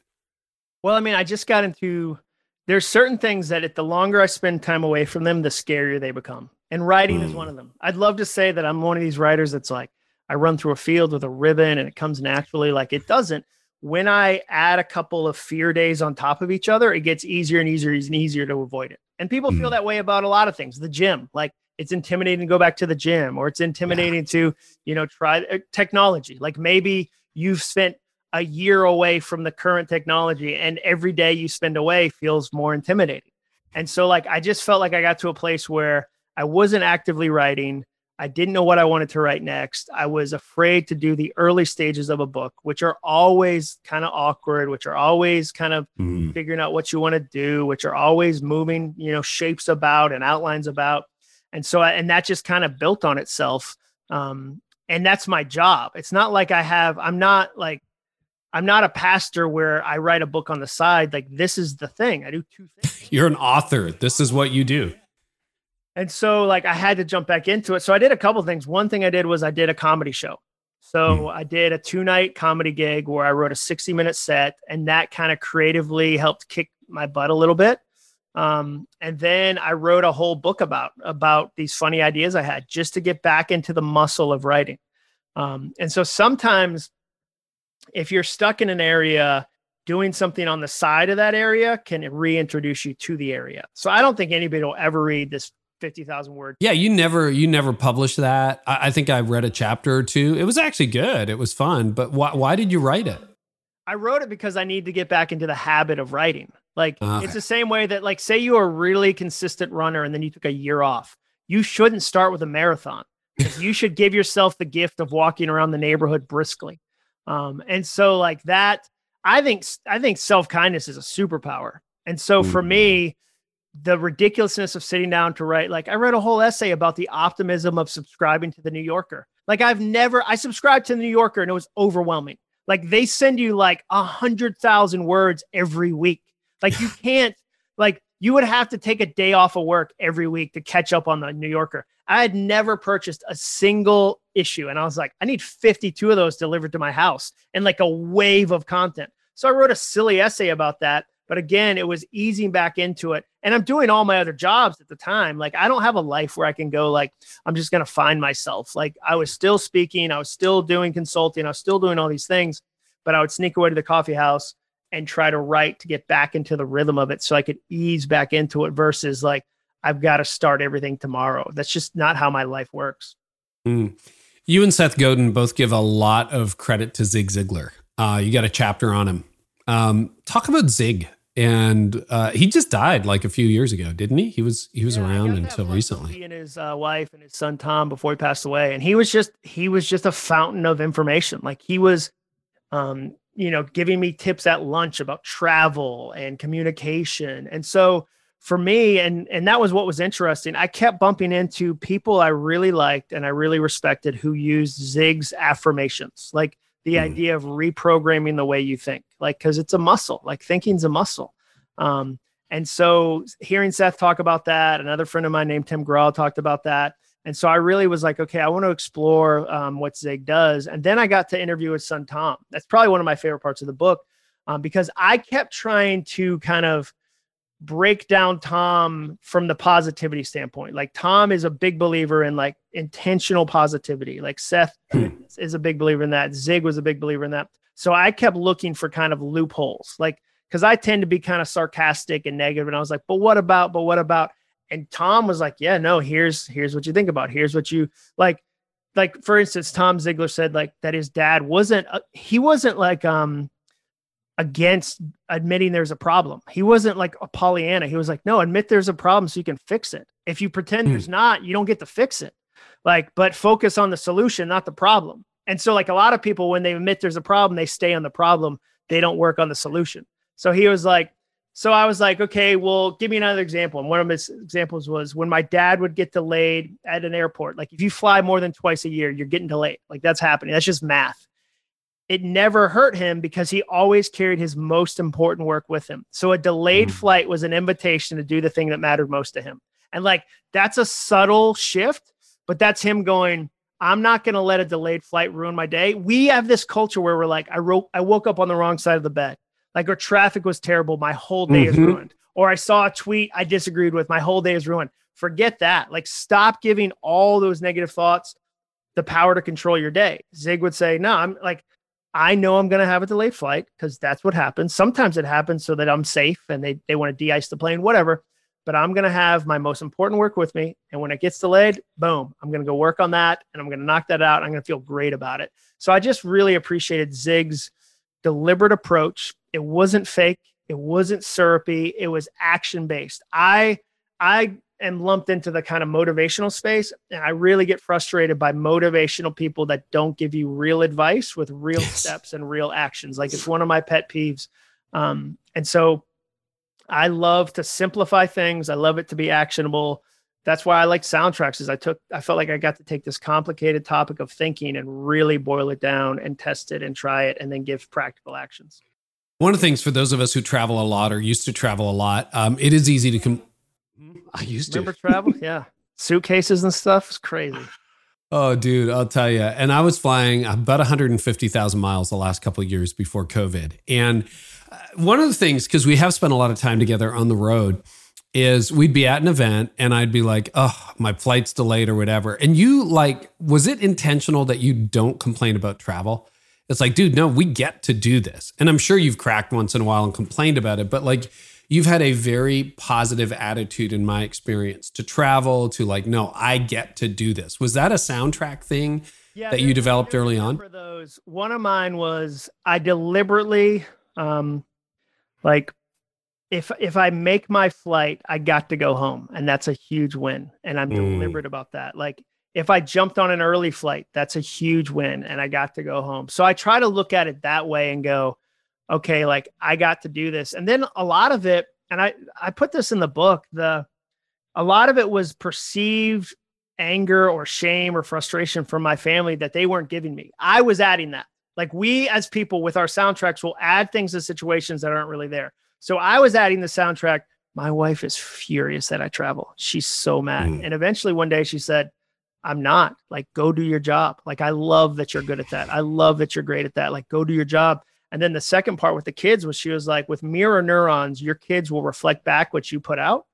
Well, I mean, I just got into there's certain things that if the longer I spend time away from them, the scarier they become. And writing mm. is one of them. I'd love to say that I'm one of these writers that's like I run through a field with a ribbon and it comes naturally. Like it doesn't. When I add a couple of fear days on top of each other, it gets easier and easier and easier to avoid it. And people mm. feel that way about a lot of things. The gym, like it's intimidating to go back to the gym or it's intimidating yeah. to you know try uh, technology. Like maybe you've spent a year away from the current technology and every day you spend away feels more intimidating. And so like i just felt like i got to a place where i wasn't actively writing. I didn't know what i wanted to write next. I was afraid to do the early stages of a book which are always kind of awkward which are always kind of mm. figuring out what you want to do which are always moving you know shapes about and outlines about and so and that just kind of built on itself um, and that's my job. It's not like i have i'm not like i'm not a pastor where i write a book on the side like this is the thing. I do two things. You're an author. This is what you do. And so like i had to jump back into it. So i did a couple things. One thing i did was i did a comedy show. So hmm. i did a two night comedy gig where i wrote a 60 minute set and that kind of creatively helped kick my butt a little bit um, and then I wrote a whole book about about these funny ideas I had just to get back into the muscle of writing. Um, and so sometimes if you're stuck in an area, doing something on the side of that area can reintroduce you to the area. So I don't think anybody will ever read this 50,000 word. Yeah, you never you never published that. I, I, think I read a chapter or two. It was actually good. It was fun, but why why did you write it? I wrote it because I need to get back into the habit of writing. Like okay. it's the same way that like say you are a really consistent runner and then you took a year off. You shouldn't start with a marathon. you should give yourself the gift of walking around the neighborhood briskly. Um, and so like that, I think I think self-kindness is a superpower. And so for me, mm-hmm. the ridiculousness of sitting down to write, like I read a whole essay about the optimism of subscribing to the New Yorker. Like I've never I subscribed to the New Yorker and it was overwhelming. Like they send you like a hundred thousand words every week. Like you can't like you would have to take a day off of work every week to catch up on the New Yorker. I had never purchased a single issue and I was like, I need 52 of those delivered to my house and like a wave of content. So I wrote a silly essay about that, but again, it was easing back into it. And I'm doing all my other jobs at the time. Like I don't have a life where I can go like I'm just going to find myself. Like I was still speaking, I was still doing consulting, I was still doing all these things, but I would sneak away to the coffee house and try to write to get back into the rhythm of it so I could ease back into it versus like I've got to start everything tomorrow. That's just not how my life works. Mm. You and Seth Godin both give a lot of credit to Zig Ziglar. Uh, you got a chapter on him. Um, talk about Zig, and uh, he just died like a few years ago, didn't he? He was he was yeah, around until recently. He and his uh, wife and his son Tom before he passed away, and he was just he was just a fountain of information. Like he was, um, you know, giving me tips at lunch about travel and communication. And so for me, and and that was what was interesting. I kept bumping into people I really liked and I really respected who used Zig's affirmations, like the mm. idea of reprogramming the way you think, like because it's a muscle, like thinking's a muscle. Um, and so hearing Seth talk about that, another friend of mine named Tim Grahl talked about that. And so I really was like, okay, I want to explore um, what Zig does. And then I got to interview his son, Tom. That's probably one of my favorite parts of the book um, because I kept trying to kind of break down Tom from the positivity standpoint. Like Tom is a big believer in like intentional positivity. Like Seth hmm. is a big believer in that. Zig was a big believer in that. So I kept looking for kind of loopholes. Like because I tend to be kind of sarcastic and negative, and I was like, but what about? But what about? And Tom was like, yeah, no, here's here's what you think about. Here's what you like. Like for instance, Tom Ziglar said like that his dad wasn't uh, he wasn't like um against admitting there's a problem. He wasn't like a Pollyanna. He was like, no, admit there's a problem so you can fix it. If you pretend there's hmm. not, you don't get to fix it. Like, but focus on the solution, not the problem. And so, like a lot of people, when they admit there's a problem, they stay on the problem. They don't work on the solution. So he was like, so I was like, okay, well, give me another example. And one of his examples was when my dad would get delayed at an airport. Like if you fly more than twice a year, you're getting delayed. Like that's happening. That's just math. It never hurt him because he always carried his most important work with him. So a delayed mm. flight was an invitation to do the thing that mattered most to him. And like that's a subtle shift, but that's him going, I'm not going to let a delayed flight ruin my day. We have this culture where we're like, I wrote, I woke up on the wrong side of the bed. Like, or traffic was terrible. My whole day mm-hmm. is ruined. Or I saw a tweet I disagreed with. My whole day is ruined. Forget that. Like, stop giving all those negative thoughts the power to control your day. Zig would say, No, I'm like, I know I'm going to have a delayed flight because that's what happens. Sometimes it happens so that I'm safe and they, they want to de ice the plane, whatever. But I'm going to have my most important work with me. And when it gets delayed, boom, I'm going to go work on that and I'm going to knock that out. I'm going to feel great about it. So I just really appreciated Zig's deliberate approach. It wasn't fake. It wasn't syrupy. It was action based. I I am lumped into the kind of motivational space, and I really get frustrated by motivational people that don't give you real advice with real yes. steps and real actions. Like it's one of my pet peeves. Um, and so I love to simplify things. I love it to be actionable that's why I like soundtracks is I took I felt like I got to take this complicated topic of thinking and really boil it down and test it and try it and then give practical actions. One of the things for those of us who travel a lot or used to travel a lot, um, it is easy to come. I used Remember to remember travel. Yeah, suitcases and stuff is crazy. Oh, dude, I'll tell you. And I was flying about 150,000 miles the last couple of years before COVID. And uh, one of the things, because we have spent a lot of time together on the road, is we'd be at an event and I'd be like, oh, my flight's delayed or whatever. And you like, was it intentional that you don't complain about travel? It's like, dude, no, we get to do this. And I'm sure you've cracked once in a while and complained about it, but like you've had a very positive attitude in my experience to travel, to like, no, I get to do this. Was that a soundtrack thing yeah, that you developed early on? For those, one of mine was I deliberately um like if if I make my flight, I got to go home, and that's a huge win. And I'm mm. deliberate about that. Like if I jumped on an early flight, that's a huge win, and I got to go home. So I try to look at it that way and go, okay, like I got to do this. And then a lot of it, and I I put this in the book. The a lot of it was perceived anger or shame or frustration from my family that they weren't giving me. I was adding that. Like we as people with our soundtracks will add things to situations that aren't really there. So I was adding the soundtrack. My wife is furious that I travel. She's so mad. Mm. And eventually one day she said, I'm not. Like, go do your job. Like, I love that you're good at that. I love that you're great at that. Like, go do your job. And then the second part with the kids was she was like, with mirror neurons, your kids will reflect back what you put out.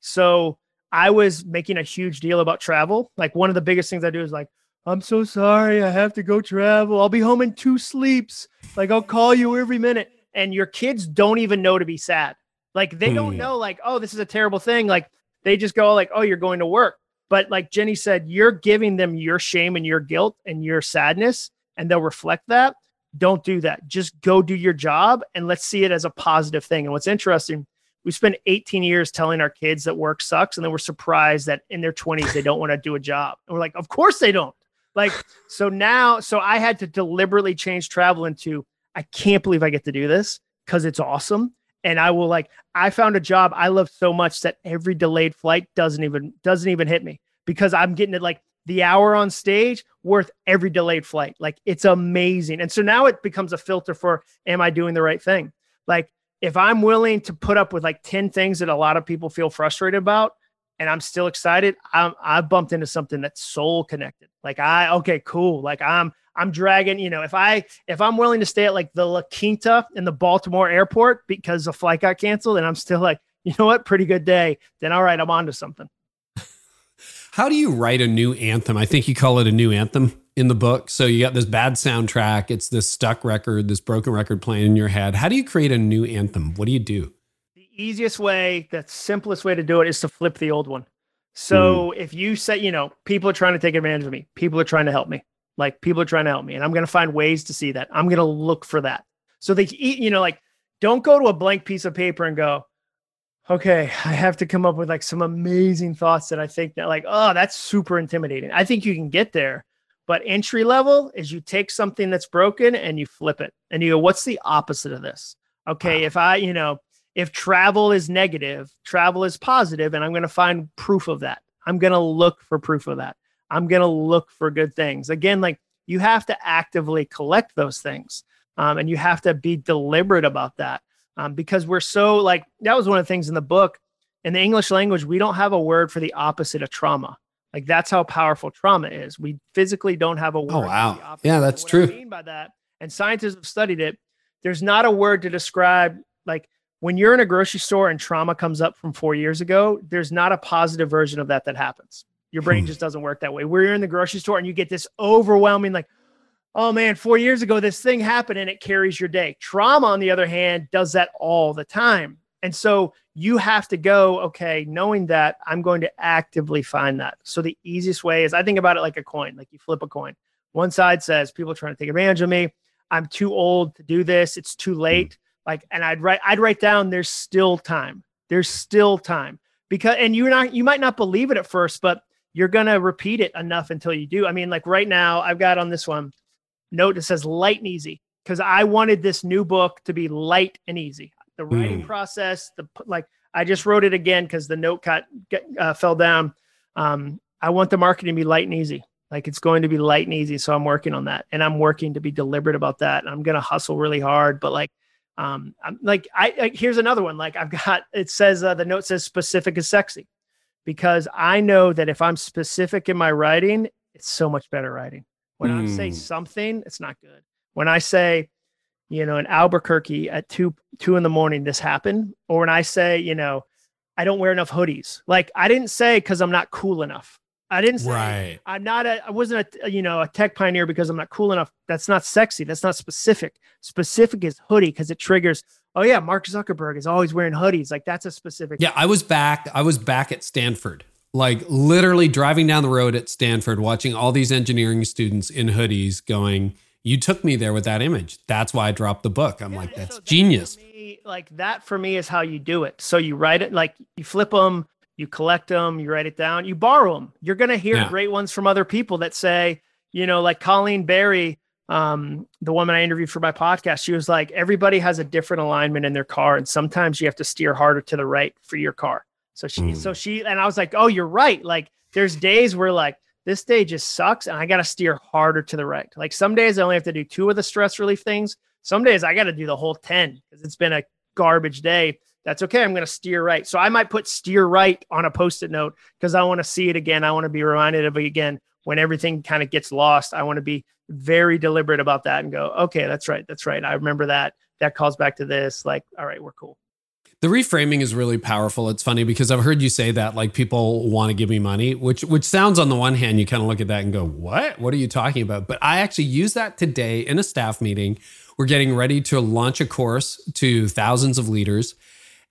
So I was making a huge deal about travel. Like, one of the biggest things I do is like, I'm so sorry. I have to go travel. I'll be home in two sleeps. Like, I'll call you every minute and your kids don't even know to be sad. Like they don't hmm. know, like, oh, this is a terrible thing. Like they just go, like, oh, you're going to work. But like Jenny said, you're giving them your shame and your guilt and your sadness, and they'll reflect that. Don't do that. Just go do your job and let's see it as a positive thing. And what's interesting, we spent 18 years telling our kids that work sucks, and then we're surprised that in their 20s they don't want to do a job. And we're like, of course they don't. Like, so now, so I had to deliberately change travel into I can't believe I get to do this because it's awesome. And I will like, I found a job I love so much that every delayed flight doesn't even doesn't even hit me because I'm getting it like the hour on stage worth every delayed flight. Like it's amazing. And so now it becomes a filter for am I doing the right thing? Like if I'm willing to put up with like 10 things that a lot of people feel frustrated about, and I'm still excited, I'm I bumped into something that's soul connected. Like I okay, cool. Like I'm I'm dragging, you know, if I if I'm willing to stay at like the La Quinta in the Baltimore airport because the flight got canceled, and I'm still like, you know what, pretty good day, then all right, I'm on to something. How do you write a new anthem? I think you call it a new anthem in the book. So you got this bad soundtrack, it's this stuck record, this broken record playing in your head. How do you create a new anthem? What do you do? The easiest way, the simplest way to do it is to flip the old one. So mm. if you say, you know, people are trying to take advantage of me, people are trying to help me. Like people are trying to help me, and I'm going to find ways to see that. I'm going to look for that. So they, eat, you know, like don't go to a blank piece of paper and go, okay, I have to come up with like some amazing thoughts that I think that like, oh, that's super intimidating. I think you can get there, but entry level is you take something that's broken and you flip it, and you go, what's the opposite of this? Okay, wow. if I, you know, if travel is negative, travel is positive, and I'm going to find proof of that. I'm going to look for proof of that. I'm going to look for good things. Again, like you have to actively collect those things um, and you have to be deliberate about that um, because we're so like that was one of the things in the book. In the English language, we don't have a word for the opposite of trauma. Like that's how powerful trauma is. We physically don't have a oh, word. Oh wow, yeah, that's true. I mean by that, and scientists have studied it. There's not a word to describe like when you're in a grocery store and trauma comes up from four years ago. There's not a positive version of that that happens. Your brain hmm. just doesn't work that way. Where you're in the grocery store and you get this overwhelming, like, oh man, four years ago, this thing happened and it carries your day. Trauma, on the other hand, does that all the time. And so you have to go, okay, knowing that I'm going to actively find that. So the easiest way is I think about it like a coin, like you flip a coin. One side says people are trying to take advantage of me. I'm too old to do this. It's too late. Like, and I'd write, I'd write down there's still time. There's still time. Because and you're not you might not believe it at first, but you're going to repeat it enough until you do. I mean, like right now, I've got on this one note that says light and easy because I wanted this new book to be light and easy. The writing mm. process, the like, I just wrote it again because the note cut uh, fell down. Um, I want the marketing to be light and easy. Like it's going to be light and easy. So I'm working on that and I'm working to be deliberate about that. And I'm going to hustle really hard, but like, um, I'm like, I, I, here's another one. Like I've got, it says, uh, the note says specific is sexy because I know that if I'm specific in my writing, it's so much better writing. When mm. I say hmm. something, it's not good. When I say, you know, in Albuquerque at two two in the morning, this happened, or when I say, you know, I don't wear enough hoodies. Like I didn't say because I'm not cool enough. I didn't say right. I'm not a I wasn't a you know a tech pioneer because I'm not cool enough. That's not sexy. That's not specific. Specific is hoodie because it triggers oh yeah, Mark Zuckerberg is always wearing hoodies. Like that's a specific. Yeah, I was back. I was back at Stanford, like literally driving down the road at Stanford, watching all these engineering students in hoodies, going. You took me there with that image. That's why I dropped the book. I'm yeah, like, that's so genius. Me, like that for me is how you do it. So you write it, like you flip them, you collect them, you write it down, you borrow them. You're gonna hear yeah. great ones from other people that say, you know, like Colleen Barry um, the woman I interviewed for my podcast, she was like, everybody has a different alignment in their car, and sometimes you have to steer harder to the right for your car. So she, mm. so she, and I was like, oh, you're right. Like, there's days where like this day just sucks, and I got to steer harder to the right. Like some days I only have to do two of the stress relief things. Some days I got to do the whole ten because it's been a garbage day. That's okay. I'm going to steer right. So I might put steer right on a post-it note because I want to see it again. I want to be reminded of it again when everything kind of gets lost. I want to be very deliberate about that and go, okay, that's right. That's right. I remember that. That calls back to this. Like, all right, we're cool. The reframing is really powerful. It's funny because I've heard you say that like people want to give me money, which which sounds on the one hand you kind of look at that and go, "What? What are you talking about?" But I actually use that today in a staff meeting. We're getting ready to launch a course to thousands of leaders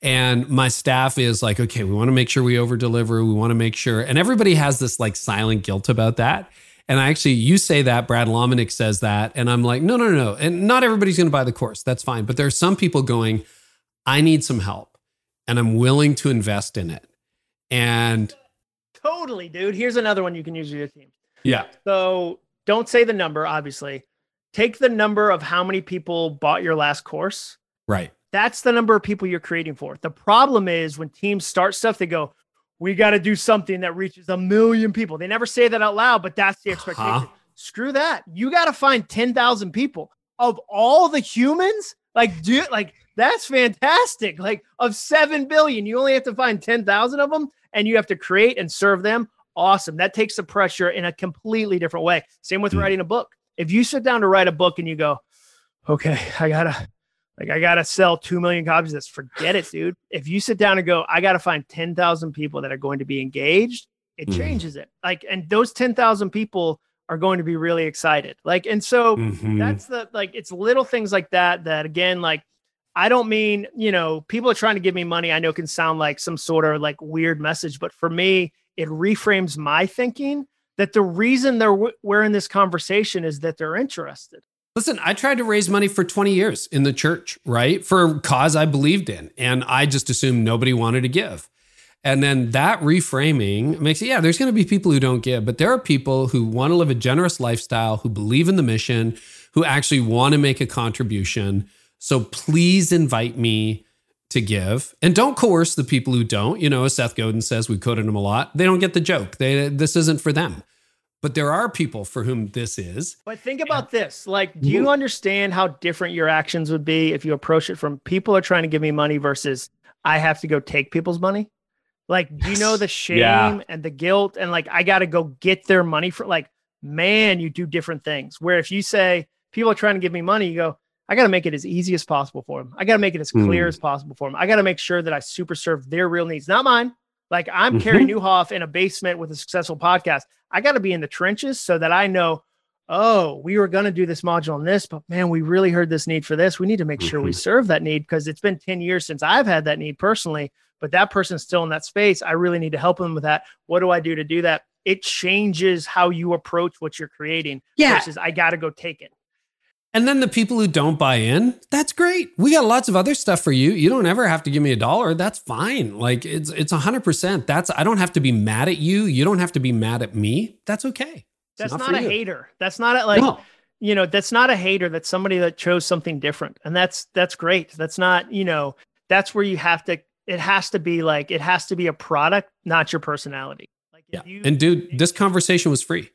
and my staff is like, "Okay, we want to make sure we over deliver. We want to make sure." And everybody has this like silent guilt about that. And I actually, you say that, Brad Lomenick says that. And I'm like, no, no, no. And not everybody's going to buy the course. That's fine. But there are some people going, I need some help and I'm willing to invest in it. And totally, dude. Here's another one you can use with your team. Yeah. So don't say the number, obviously. Take the number of how many people bought your last course. Right. That's the number of people you're creating for. The problem is when teams start stuff, they go, we got to do something that reaches a million people. They never say that out loud, but that's the expectation. Huh? Screw that. You got to find 10,000 people. Of all the humans, Like, do like that's fantastic. Like of 7 billion, you only have to find 10,000 of them and you have to create and serve them. Awesome. That takes the pressure in a completely different way. Same with mm. writing a book. If you sit down to write a book and you go, okay, I gotta, like, I gotta sell 2 million copies of this, forget it, dude. If you sit down and go, I gotta find 10,000 people that are going to be engaged, it mm. changes it. Like, and those 10,000 people are going to be really excited. Like, and so mm-hmm. that's the, like, it's little things like that, that again, like, I don't mean, you know, people are trying to give me money. I know can sound like some sort of like weird message, but for me, it reframes my thinking that the reason they're we're in this conversation is that they're interested. Listen, I tried to raise money for 20 years in the church, right? For a cause I believed in, and I just assumed nobody wanted to give. And then that reframing makes it, yeah, there's going to be people who don't give, but there are people who want to live a generous lifestyle, who believe in the mission, who actually want to make a contribution so please invite me to give and don't coerce the people who don't. You know, as Seth Godin says, we quoted him a lot. They don't get the joke. They this isn't for them. But there are people for whom this is. But think about this. Like, do you understand how different your actions would be if you approach it from people are trying to give me money versus I have to go take people's money? Like, do you know the shame yeah. and the guilt and like I gotta go get their money for like, man, you do different things. Where if you say people are trying to give me money, you go, I got to make it as easy as possible for them. I got to make it as clear mm. as possible for them. I got to make sure that I super serve their real needs, not mine. Like I'm mm-hmm. Carey Nieuwhof in a basement with a successful podcast. I got to be in the trenches so that I know, oh, we were going to do this module on this, but man, we really heard this need for this. We need to make mm-hmm. sure we mm-hmm. serve that need because it's been 10 years since I've had that need personally, but that person's still in that space. I really need to help them with that. What do I do to do that? It changes how you approach what you're creating yeah. versus I got to go take it. And then the people who don't buy in, that's great. We got lots of other stuff for you. You don't ever have to give me a dollar. That's fine. Like it's it's a hundred percent. That's I don't have to be mad at you. You don't have to be mad at me. That's okay. It's that's not, not a you. hater. That's not a, like no. you know, that's not a hater. That's somebody that chose something different. And that's that's great. That's not, you know, that's where you have to it has to be like it has to be a product, not your personality. Like yeah. You, and dude, this conversation was free.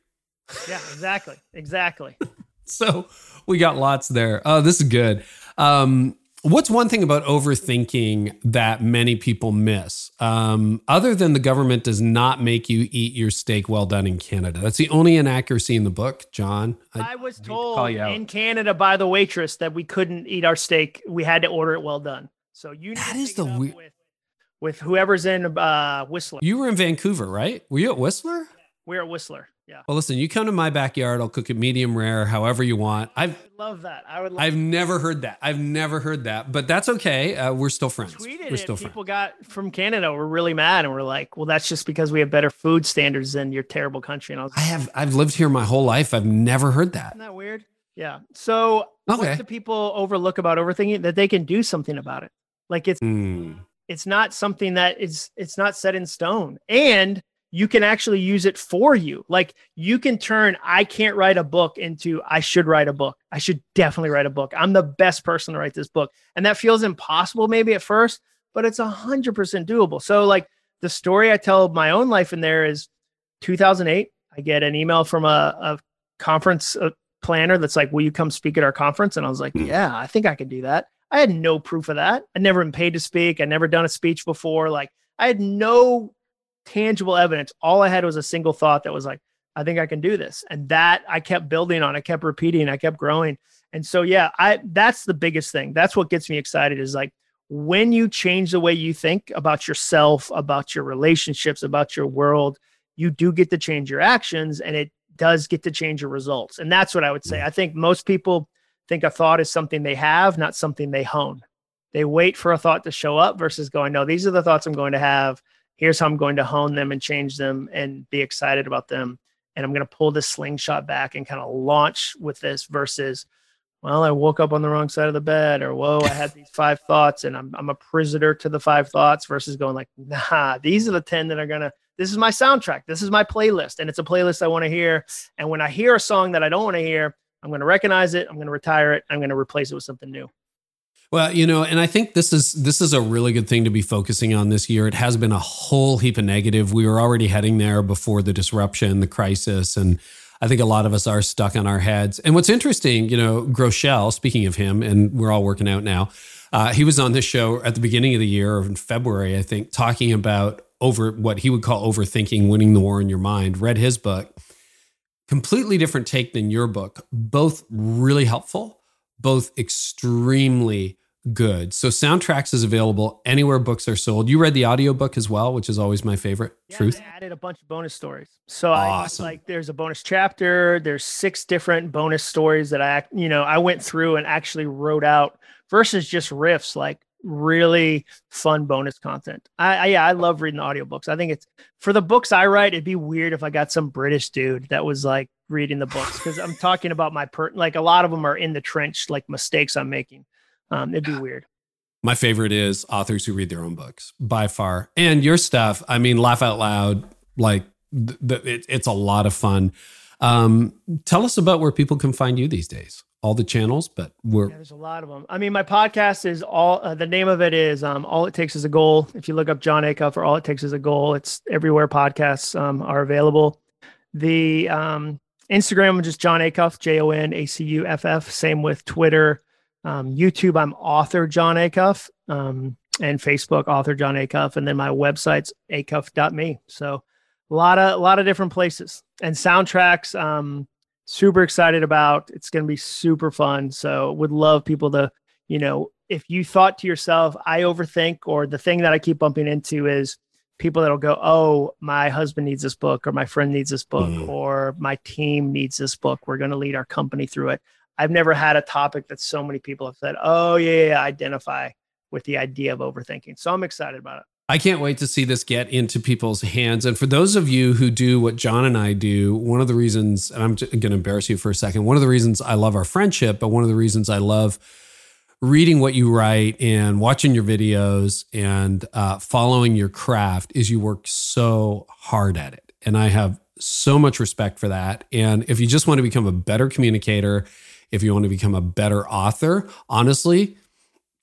Yeah, exactly. Exactly. so we got lots there. Oh, this is good. Um, what's one thing about overthinking that many people miss? Um, other than the government does not make you eat your steak well done in Canada. That's the only inaccuracy in the book, Jon. I, I was told to in Canada by the waitress that we couldn't eat our steak. We had to order it well done. So you that is the weird. With, with whoever's in uh, Whistler. You were in Vancouver, right? Were you at Whistler? We're at Whistler. Yeah. Well, listen, you come to my backyard, I'll cook it medium rare, however you want. I've I love that. I would. I've never heard that. I've never heard that, but that's okay. Uh, we're still friends. Tweeted we're still it. friends. People got from Canada were really mad, and we're like, "Well, that's just because we have better food standards than your terrible country." And I was, I have. I've lived here my whole life. I've never heard that. Isn't that weird? Yeah. So, okay. what do people overlook about overthinking? That they can do something about it. Like it's. Mm. It's not something that is. It's not set in stone, and you can actually use it for you. Like you can turn I can't write a book into I should write a book. I should definitely write a book. I'm the best person to write this book. And that feels impossible maybe at first, but it's a hundred percent doable. So like the story I tell my own life in there is 2008. I get an email from a, a conference planner that's like, will you come speak at our conference? And I was like, hmm. yeah, I think I could do that. I had no proof of that. I'd never been paid to speak. I'd never done a speech before. Like I had no tangible evidence. All I had was a single thought that was like, I think I can do this. And that I kept building on, I kept repeating, I kept growing. And so, yeah, I, that's the biggest thing. That's what gets me excited is like when you change the way you think about yourself, about your relationships, about your world, you do get to change your actions and it does get to change your results. And that's what I would say. Mm. I think most people think a thought is something they have, not something they hone. They wait for a thought to show up versus going, no, these are the thoughts I'm going to have here's how I'm going to hone them and change them and be excited about them. And I'm going to pull this slingshot back and kind of launch with this versus, well, I woke up on the wrong side of the bed, or whoa, I had these five thoughts and I'm, I'm a prisoner to the five thoughts versus going like, nah, these are the 10 that are going to, this is my soundtrack. This is my playlist. And it's a playlist I want to hear. And when I hear a song that I don't want to hear, I'm going to recognize it. I'm going to retire it. I'm going to replace it with something new. Well, you know, and I think this is this is a really good thing to be focusing on this year. It has been a whole heap of negative. We were already heading there before the disruption, the crisis, and I think a lot of us are stuck on our heads. And what's interesting, you know, Groeschel, speaking of him, and we're all working out now, uh, he was on this show at the beginning of the year, in February, I think, talking about over what he would call overthinking, winning the war in your mind. Read his book. Completely different take than your book. Both really helpful, both extremely good. So Soundtracks is available anywhere books are sold. You read the audiobook as well, which is always my favorite. Yeah, Truth. They added a bunch of bonus stories. So awesome. I like there's a bonus chapter, there's six different bonus stories that I you know, I went through and actually wrote out versus just riffs like really fun bonus content. I, I yeah, I love reading the audiobooks. I think it's for the books I write, it'd be weird if I got some British dude that was like reading the books because I'm talking about my per like a lot of them are in the trench, like mistakes I'm making. Um, it'd be weird. My favorite is authors who read their own books by far. And your stuff, I mean, laugh out loud, like th- th- it, it's a lot of fun. Um, tell us about where people can find you these days. All the channels, but we're yeah, there's a lot of them. I mean, my podcast is all uh, the name of it is um, All It Takes Is a Goal. If you look up Jon Acuff or All It Takes Is a Goal, it's everywhere podcasts um, are available. The um, Instagram, is just Jon Acuff, J O N A C U F F. Same with Twitter. Um, YouTube, I'm author Jon Acuff, um, and Facebook, author Jon Acuff, and then my website's acuff.me. So a lot of a lot of different places and soundtracks. Um, super excited about. It's going to be super fun. So would love people to, you know, if you thought to yourself, I overthink, or the thing that I keep bumping into is people that'll go, oh, my husband needs this book, or my friend needs this book, mm. or my team needs this book. We're going to lead our company through it. I've never had a topic that so many people have said, "Oh yeah, yeah, identify with the idea of overthinking." So I'm excited about it. I can't wait to see this get into people's hands. And for those of you who do what Jon and I do, one of the reasons, and I'm going to embarrass you for a second, one of the reasons I love our friendship, but one of the reasons I love reading what you write and watching your videos and uh, following your craft is you work so hard at it. And I have so much respect for that. And if you just want to become a better communicator, if you want to become a better author, honestly,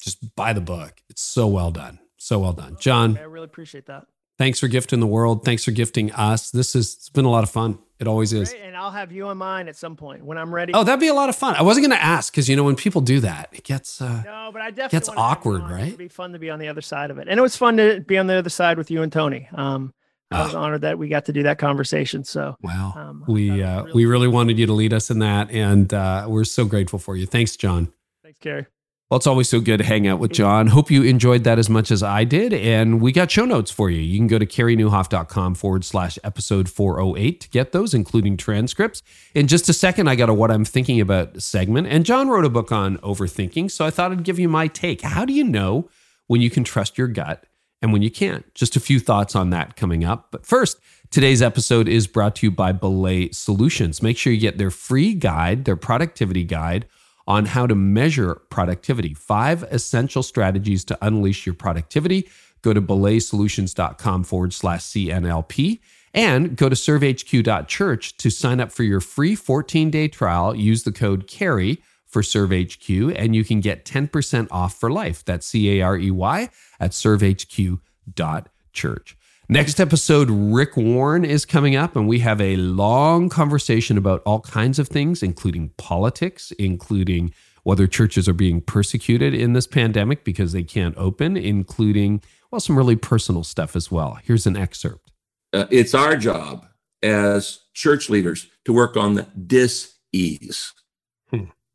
just buy the book. It's so well done. So well done. Jon. I really appreciate that. Thanks for gifting the world. Thanks for gifting us. This has it's been a lot of fun. It always is. Great. And I'll have you on mine at some point when I'm ready. Oh, that'd be a lot of fun. I wasn't going to ask because you know when people do that, it gets uh, no, but I definitely gets awkward, right? It'd be fun to be on the other side of it, and it was fun to be on the other side with you and Toni. Um, I was oh. honored that we got to do that conversation. So wow, um, we uh, really we really wanted you to lead us in that, and uh, we're so grateful for you. Thanks, Jon. Thanks, Carey. Well, it's always so good to hang out with Jon. Hope you enjoyed that as much as I did. And we got show notes for you. You can go to careynieuwhof.com forward slash episode 408 to get those, including transcripts. In just a second, I got a What I'm Thinking About segment. And Jon wrote a book on overthinking. So I thought I'd give you my take. How do you know when you can trust your gut and when you can't. Just a few thoughts on that coming up. But first, today's episode is brought to you by Belay Solutions. Make sure you get their free guide, their productivity guide on how to measure productivity. Five essential strategies to unleash your productivity. Go to belaysolutions.com forward slash CNLP and go to servehq.church to sign up for your free 14 day trial. Use the code CAREY for ServeHQ, and you can get 10% off for life. That's C A R E Y at servehq.church. Next episode, Rick Warren is coming up, and we have a long conversation about all kinds of things, including politics, including whether churches are being persecuted in this pandemic because they can't open, including, well, some really personal stuff as well. Here's an excerpt. Uh, it's our job as church leaders to work on the dis ease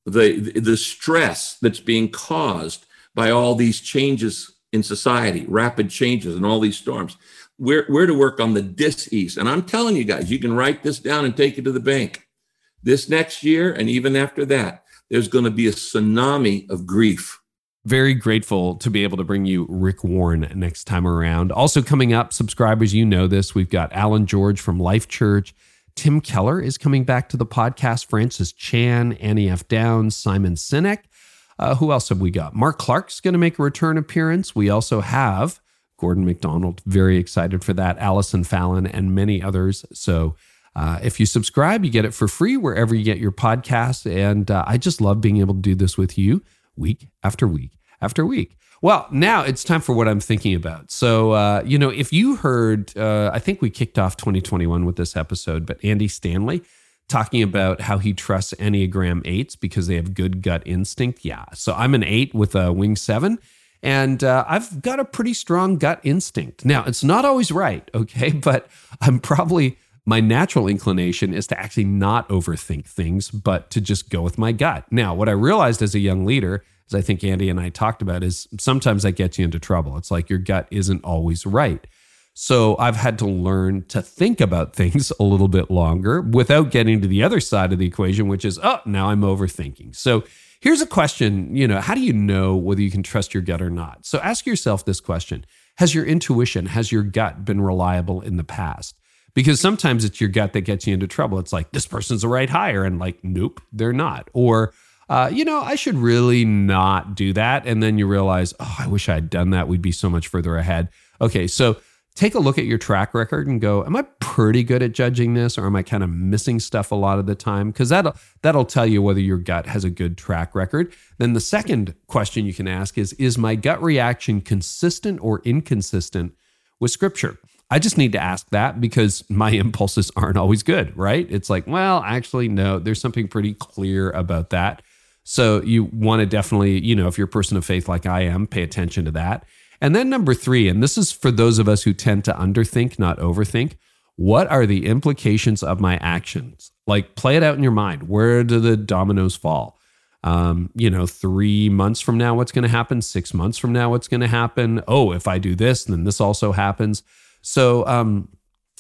the the stress that's being caused by all these changes in society, rapid changes and all these storms. We're, we're to work on the dis-ease. And I'm telling you guys, you can write this down and take it to the bank. This next year, and even after that, there's going to be a tsunami of grief. Very grateful to be able to bring you Rick Warren next time around. Also, coming up, subscribers, you know this. We've got Alan George from Life Church. Tim Keller is coming back to the podcast. Francis Chan, Annie F. Downs, Simon Sinek. Uh, who else have we got? Mark Clark's going to make a return appearance. We also have Gordon MacDonald, Very excited for that. Allison Fallon and many others. So uh, if you subscribe, you get it for free wherever you get your podcasts. And uh, I just love being able to do this with you week after week after week. Well, now it's time for what I'm thinking about. So, uh, you know, if you heard, uh, I think we kicked off 2021 with this episode, but Andy Stanley, talking about how he trusts Enneagram eights because they have good gut instinct. Yeah. So I'm an eight with a wing seven. And uh, I've got a pretty strong gut instinct. Now, it's not always right, okay? But I'm probably, my natural inclination is to actually not overthink things, but to just go with my gut. Now, what I realized as a young leader, as I think Andy and I talked about, is sometimes that gets you into trouble. It's like your gut isn't always right. So I've had to learn to think about things a little bit longer without getting to the other side of the equation, which is, oh, now I'm overthinking. So here's a question you know, how do you know whether you can trust your gut or not? So ask yourself this question Has your intuition, has your gut been reliable in the past? Because sometimes it's your gut that gets you into trouble. It's like, this person's a right hire. And like, nope, they're not. Or, uh, you know, I should really not do that. And then you realize, oh, I wish I had done that. We'd be so much further ahead. Okay, so take a look at your track record and go, am I pretty good at judging this or am I kind of missing stuff a lot of the time? Because that'll that'll tell you whether your gut has a good track record. Then the second question you can ask is, is my gut reaction consistent or inconsistent with scripture? I just need to ask that because my impulses aren't always good, right? It's like, well, actually, no, there's something pretty clear about that. So you want to definitely, you know, if you're a person of faith like I am, pay attention to that. And then number three, and this is for those of us who tend to underthink, not overthink. What are the implications of my actions? Like, play it out in your mind. Where do the dominoes fall? Um, you know, three months from now, what's going to happen? Six months from now, what's going to happen? Oh, if I do this, then this also happens. So, um,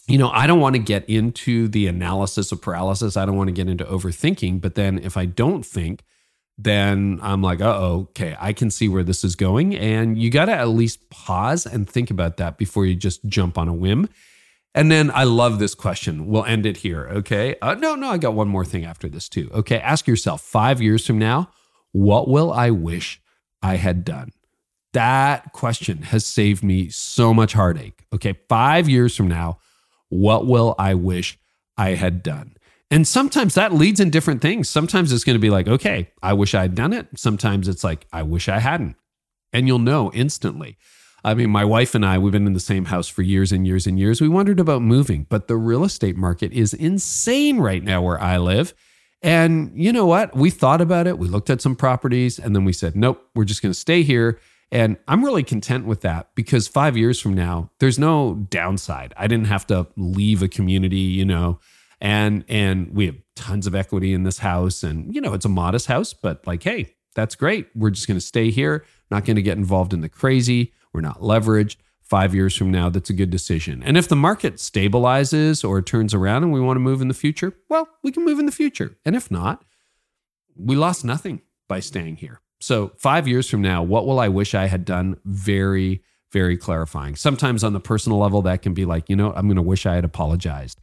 you know, I don't want to get into the analysis of paralysis. I don't want to get into overthinking. But then if I don't think, then I'm like, oh, okay, I can see where this is going. And you got to at least pause and think about that before you just jump on a whim. And then I love this question. We'll end it here. Okay. Uh, no, no, I got one more thing after this too. Okay. Ask yourself five years from now, what will I wish I had done? That question has saved me so much heartache. Okay. Five years from now, what will I wish I had done? And sometimes that leads in different things. Sometimes it's going to be like, okay, I wish I had done it. Sometimes it's like, I wish I hadn't. And you'll know instantly. I mean, my wife and I, we've been in the same house for years and years and years. We wondered about moving, but the real estate market is insane right now where I live. And you know what? We thought about it. We looked at some properties and then we said, nope, we're just going to stay here. And I'm really content with that because five years from now, there's no downside. I didn't have to leave a community, you know, and and we have tons of equity in this house. And you know it's a modest house but like hey that's great. We're just going to stay here not going to get involved in the crazy. We're not leveraged. Five years from now that's a good decision. And if the market stabilizes or turns around and we want to move in the future well we can move in the future. And if not we lost nothing by staying here. So five years from now what will i wish i had done? Very very clarifying. Sometimes on the personal level that can be like you know i'm going to wish i had apologized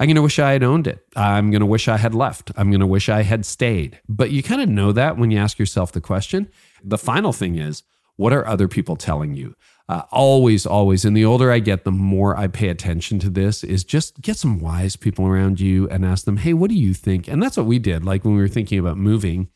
I'm going to wish I had owned it. I'm going to wish I had left. I'm going to wish I had stayed. But you kind of know that when you ask yourself the question. The final thing is, what are other people telling you? Uh, always, always. And the older I get, the more I pay attention to this. Is just get some wise people around you and ask them, "Hey, what do you think?" And that's what we did. Like when we were thinking about moving,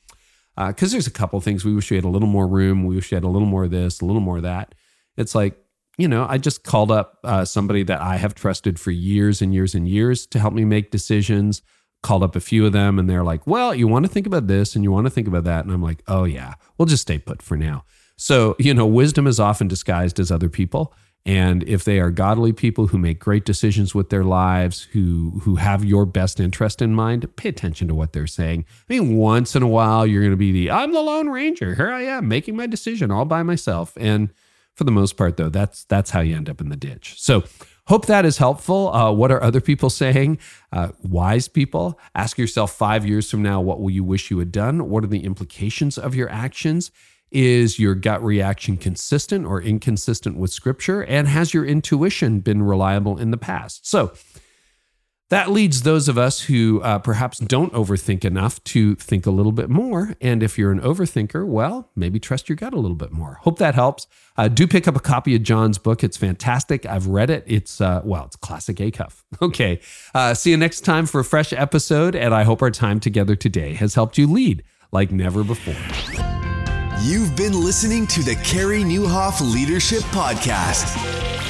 because uh, there's a couple things we wish we had a little more room. We wish we had a little more of this, a little more of that. It's like you know, I just called up uh, somebody that I have trusted for years and years and years to help me make decisions. Called up a few of them, and they're like, "Well, you want to think about this, and you want to think about that," and I'm like, "Oh yeah, we'll just stay put for now." So you know, wisdom is often disguised as other people, and if they are godly people who make great decisions with their lives, who who have your best interest in mind, pay attention to what they're saying. I mean, once in a while, you're going to be the I'm the lone ranger. Here I am making my decision all by myself, and for the most part, though, that's that's how you end up in the ditch. So hope that is helpful. Uh, what are other people saying? Uh, wise people. Ask yourself five years from now, what will you wish you had done? What are the implications of your actions? Is your gut reaction consistent or inconsistent with scripture? And has your intuition been reliable in the past? So that leads those of us who uh, perhaps don't overthink enough to think a little bit more. And if you're an overthinker, well, maybe trust your gut a little bit more. Hope that helps. Uh, do pick up a copy of Jon's book. It's fantastic. I've read it. It's, uh, well, it's classic Acuff. Okay. Uh, see you next time for a fresh episode. And I hope our time together today has helped you lead like never before. You've been listening to the Carey Nieuwhof Leadership Podcast.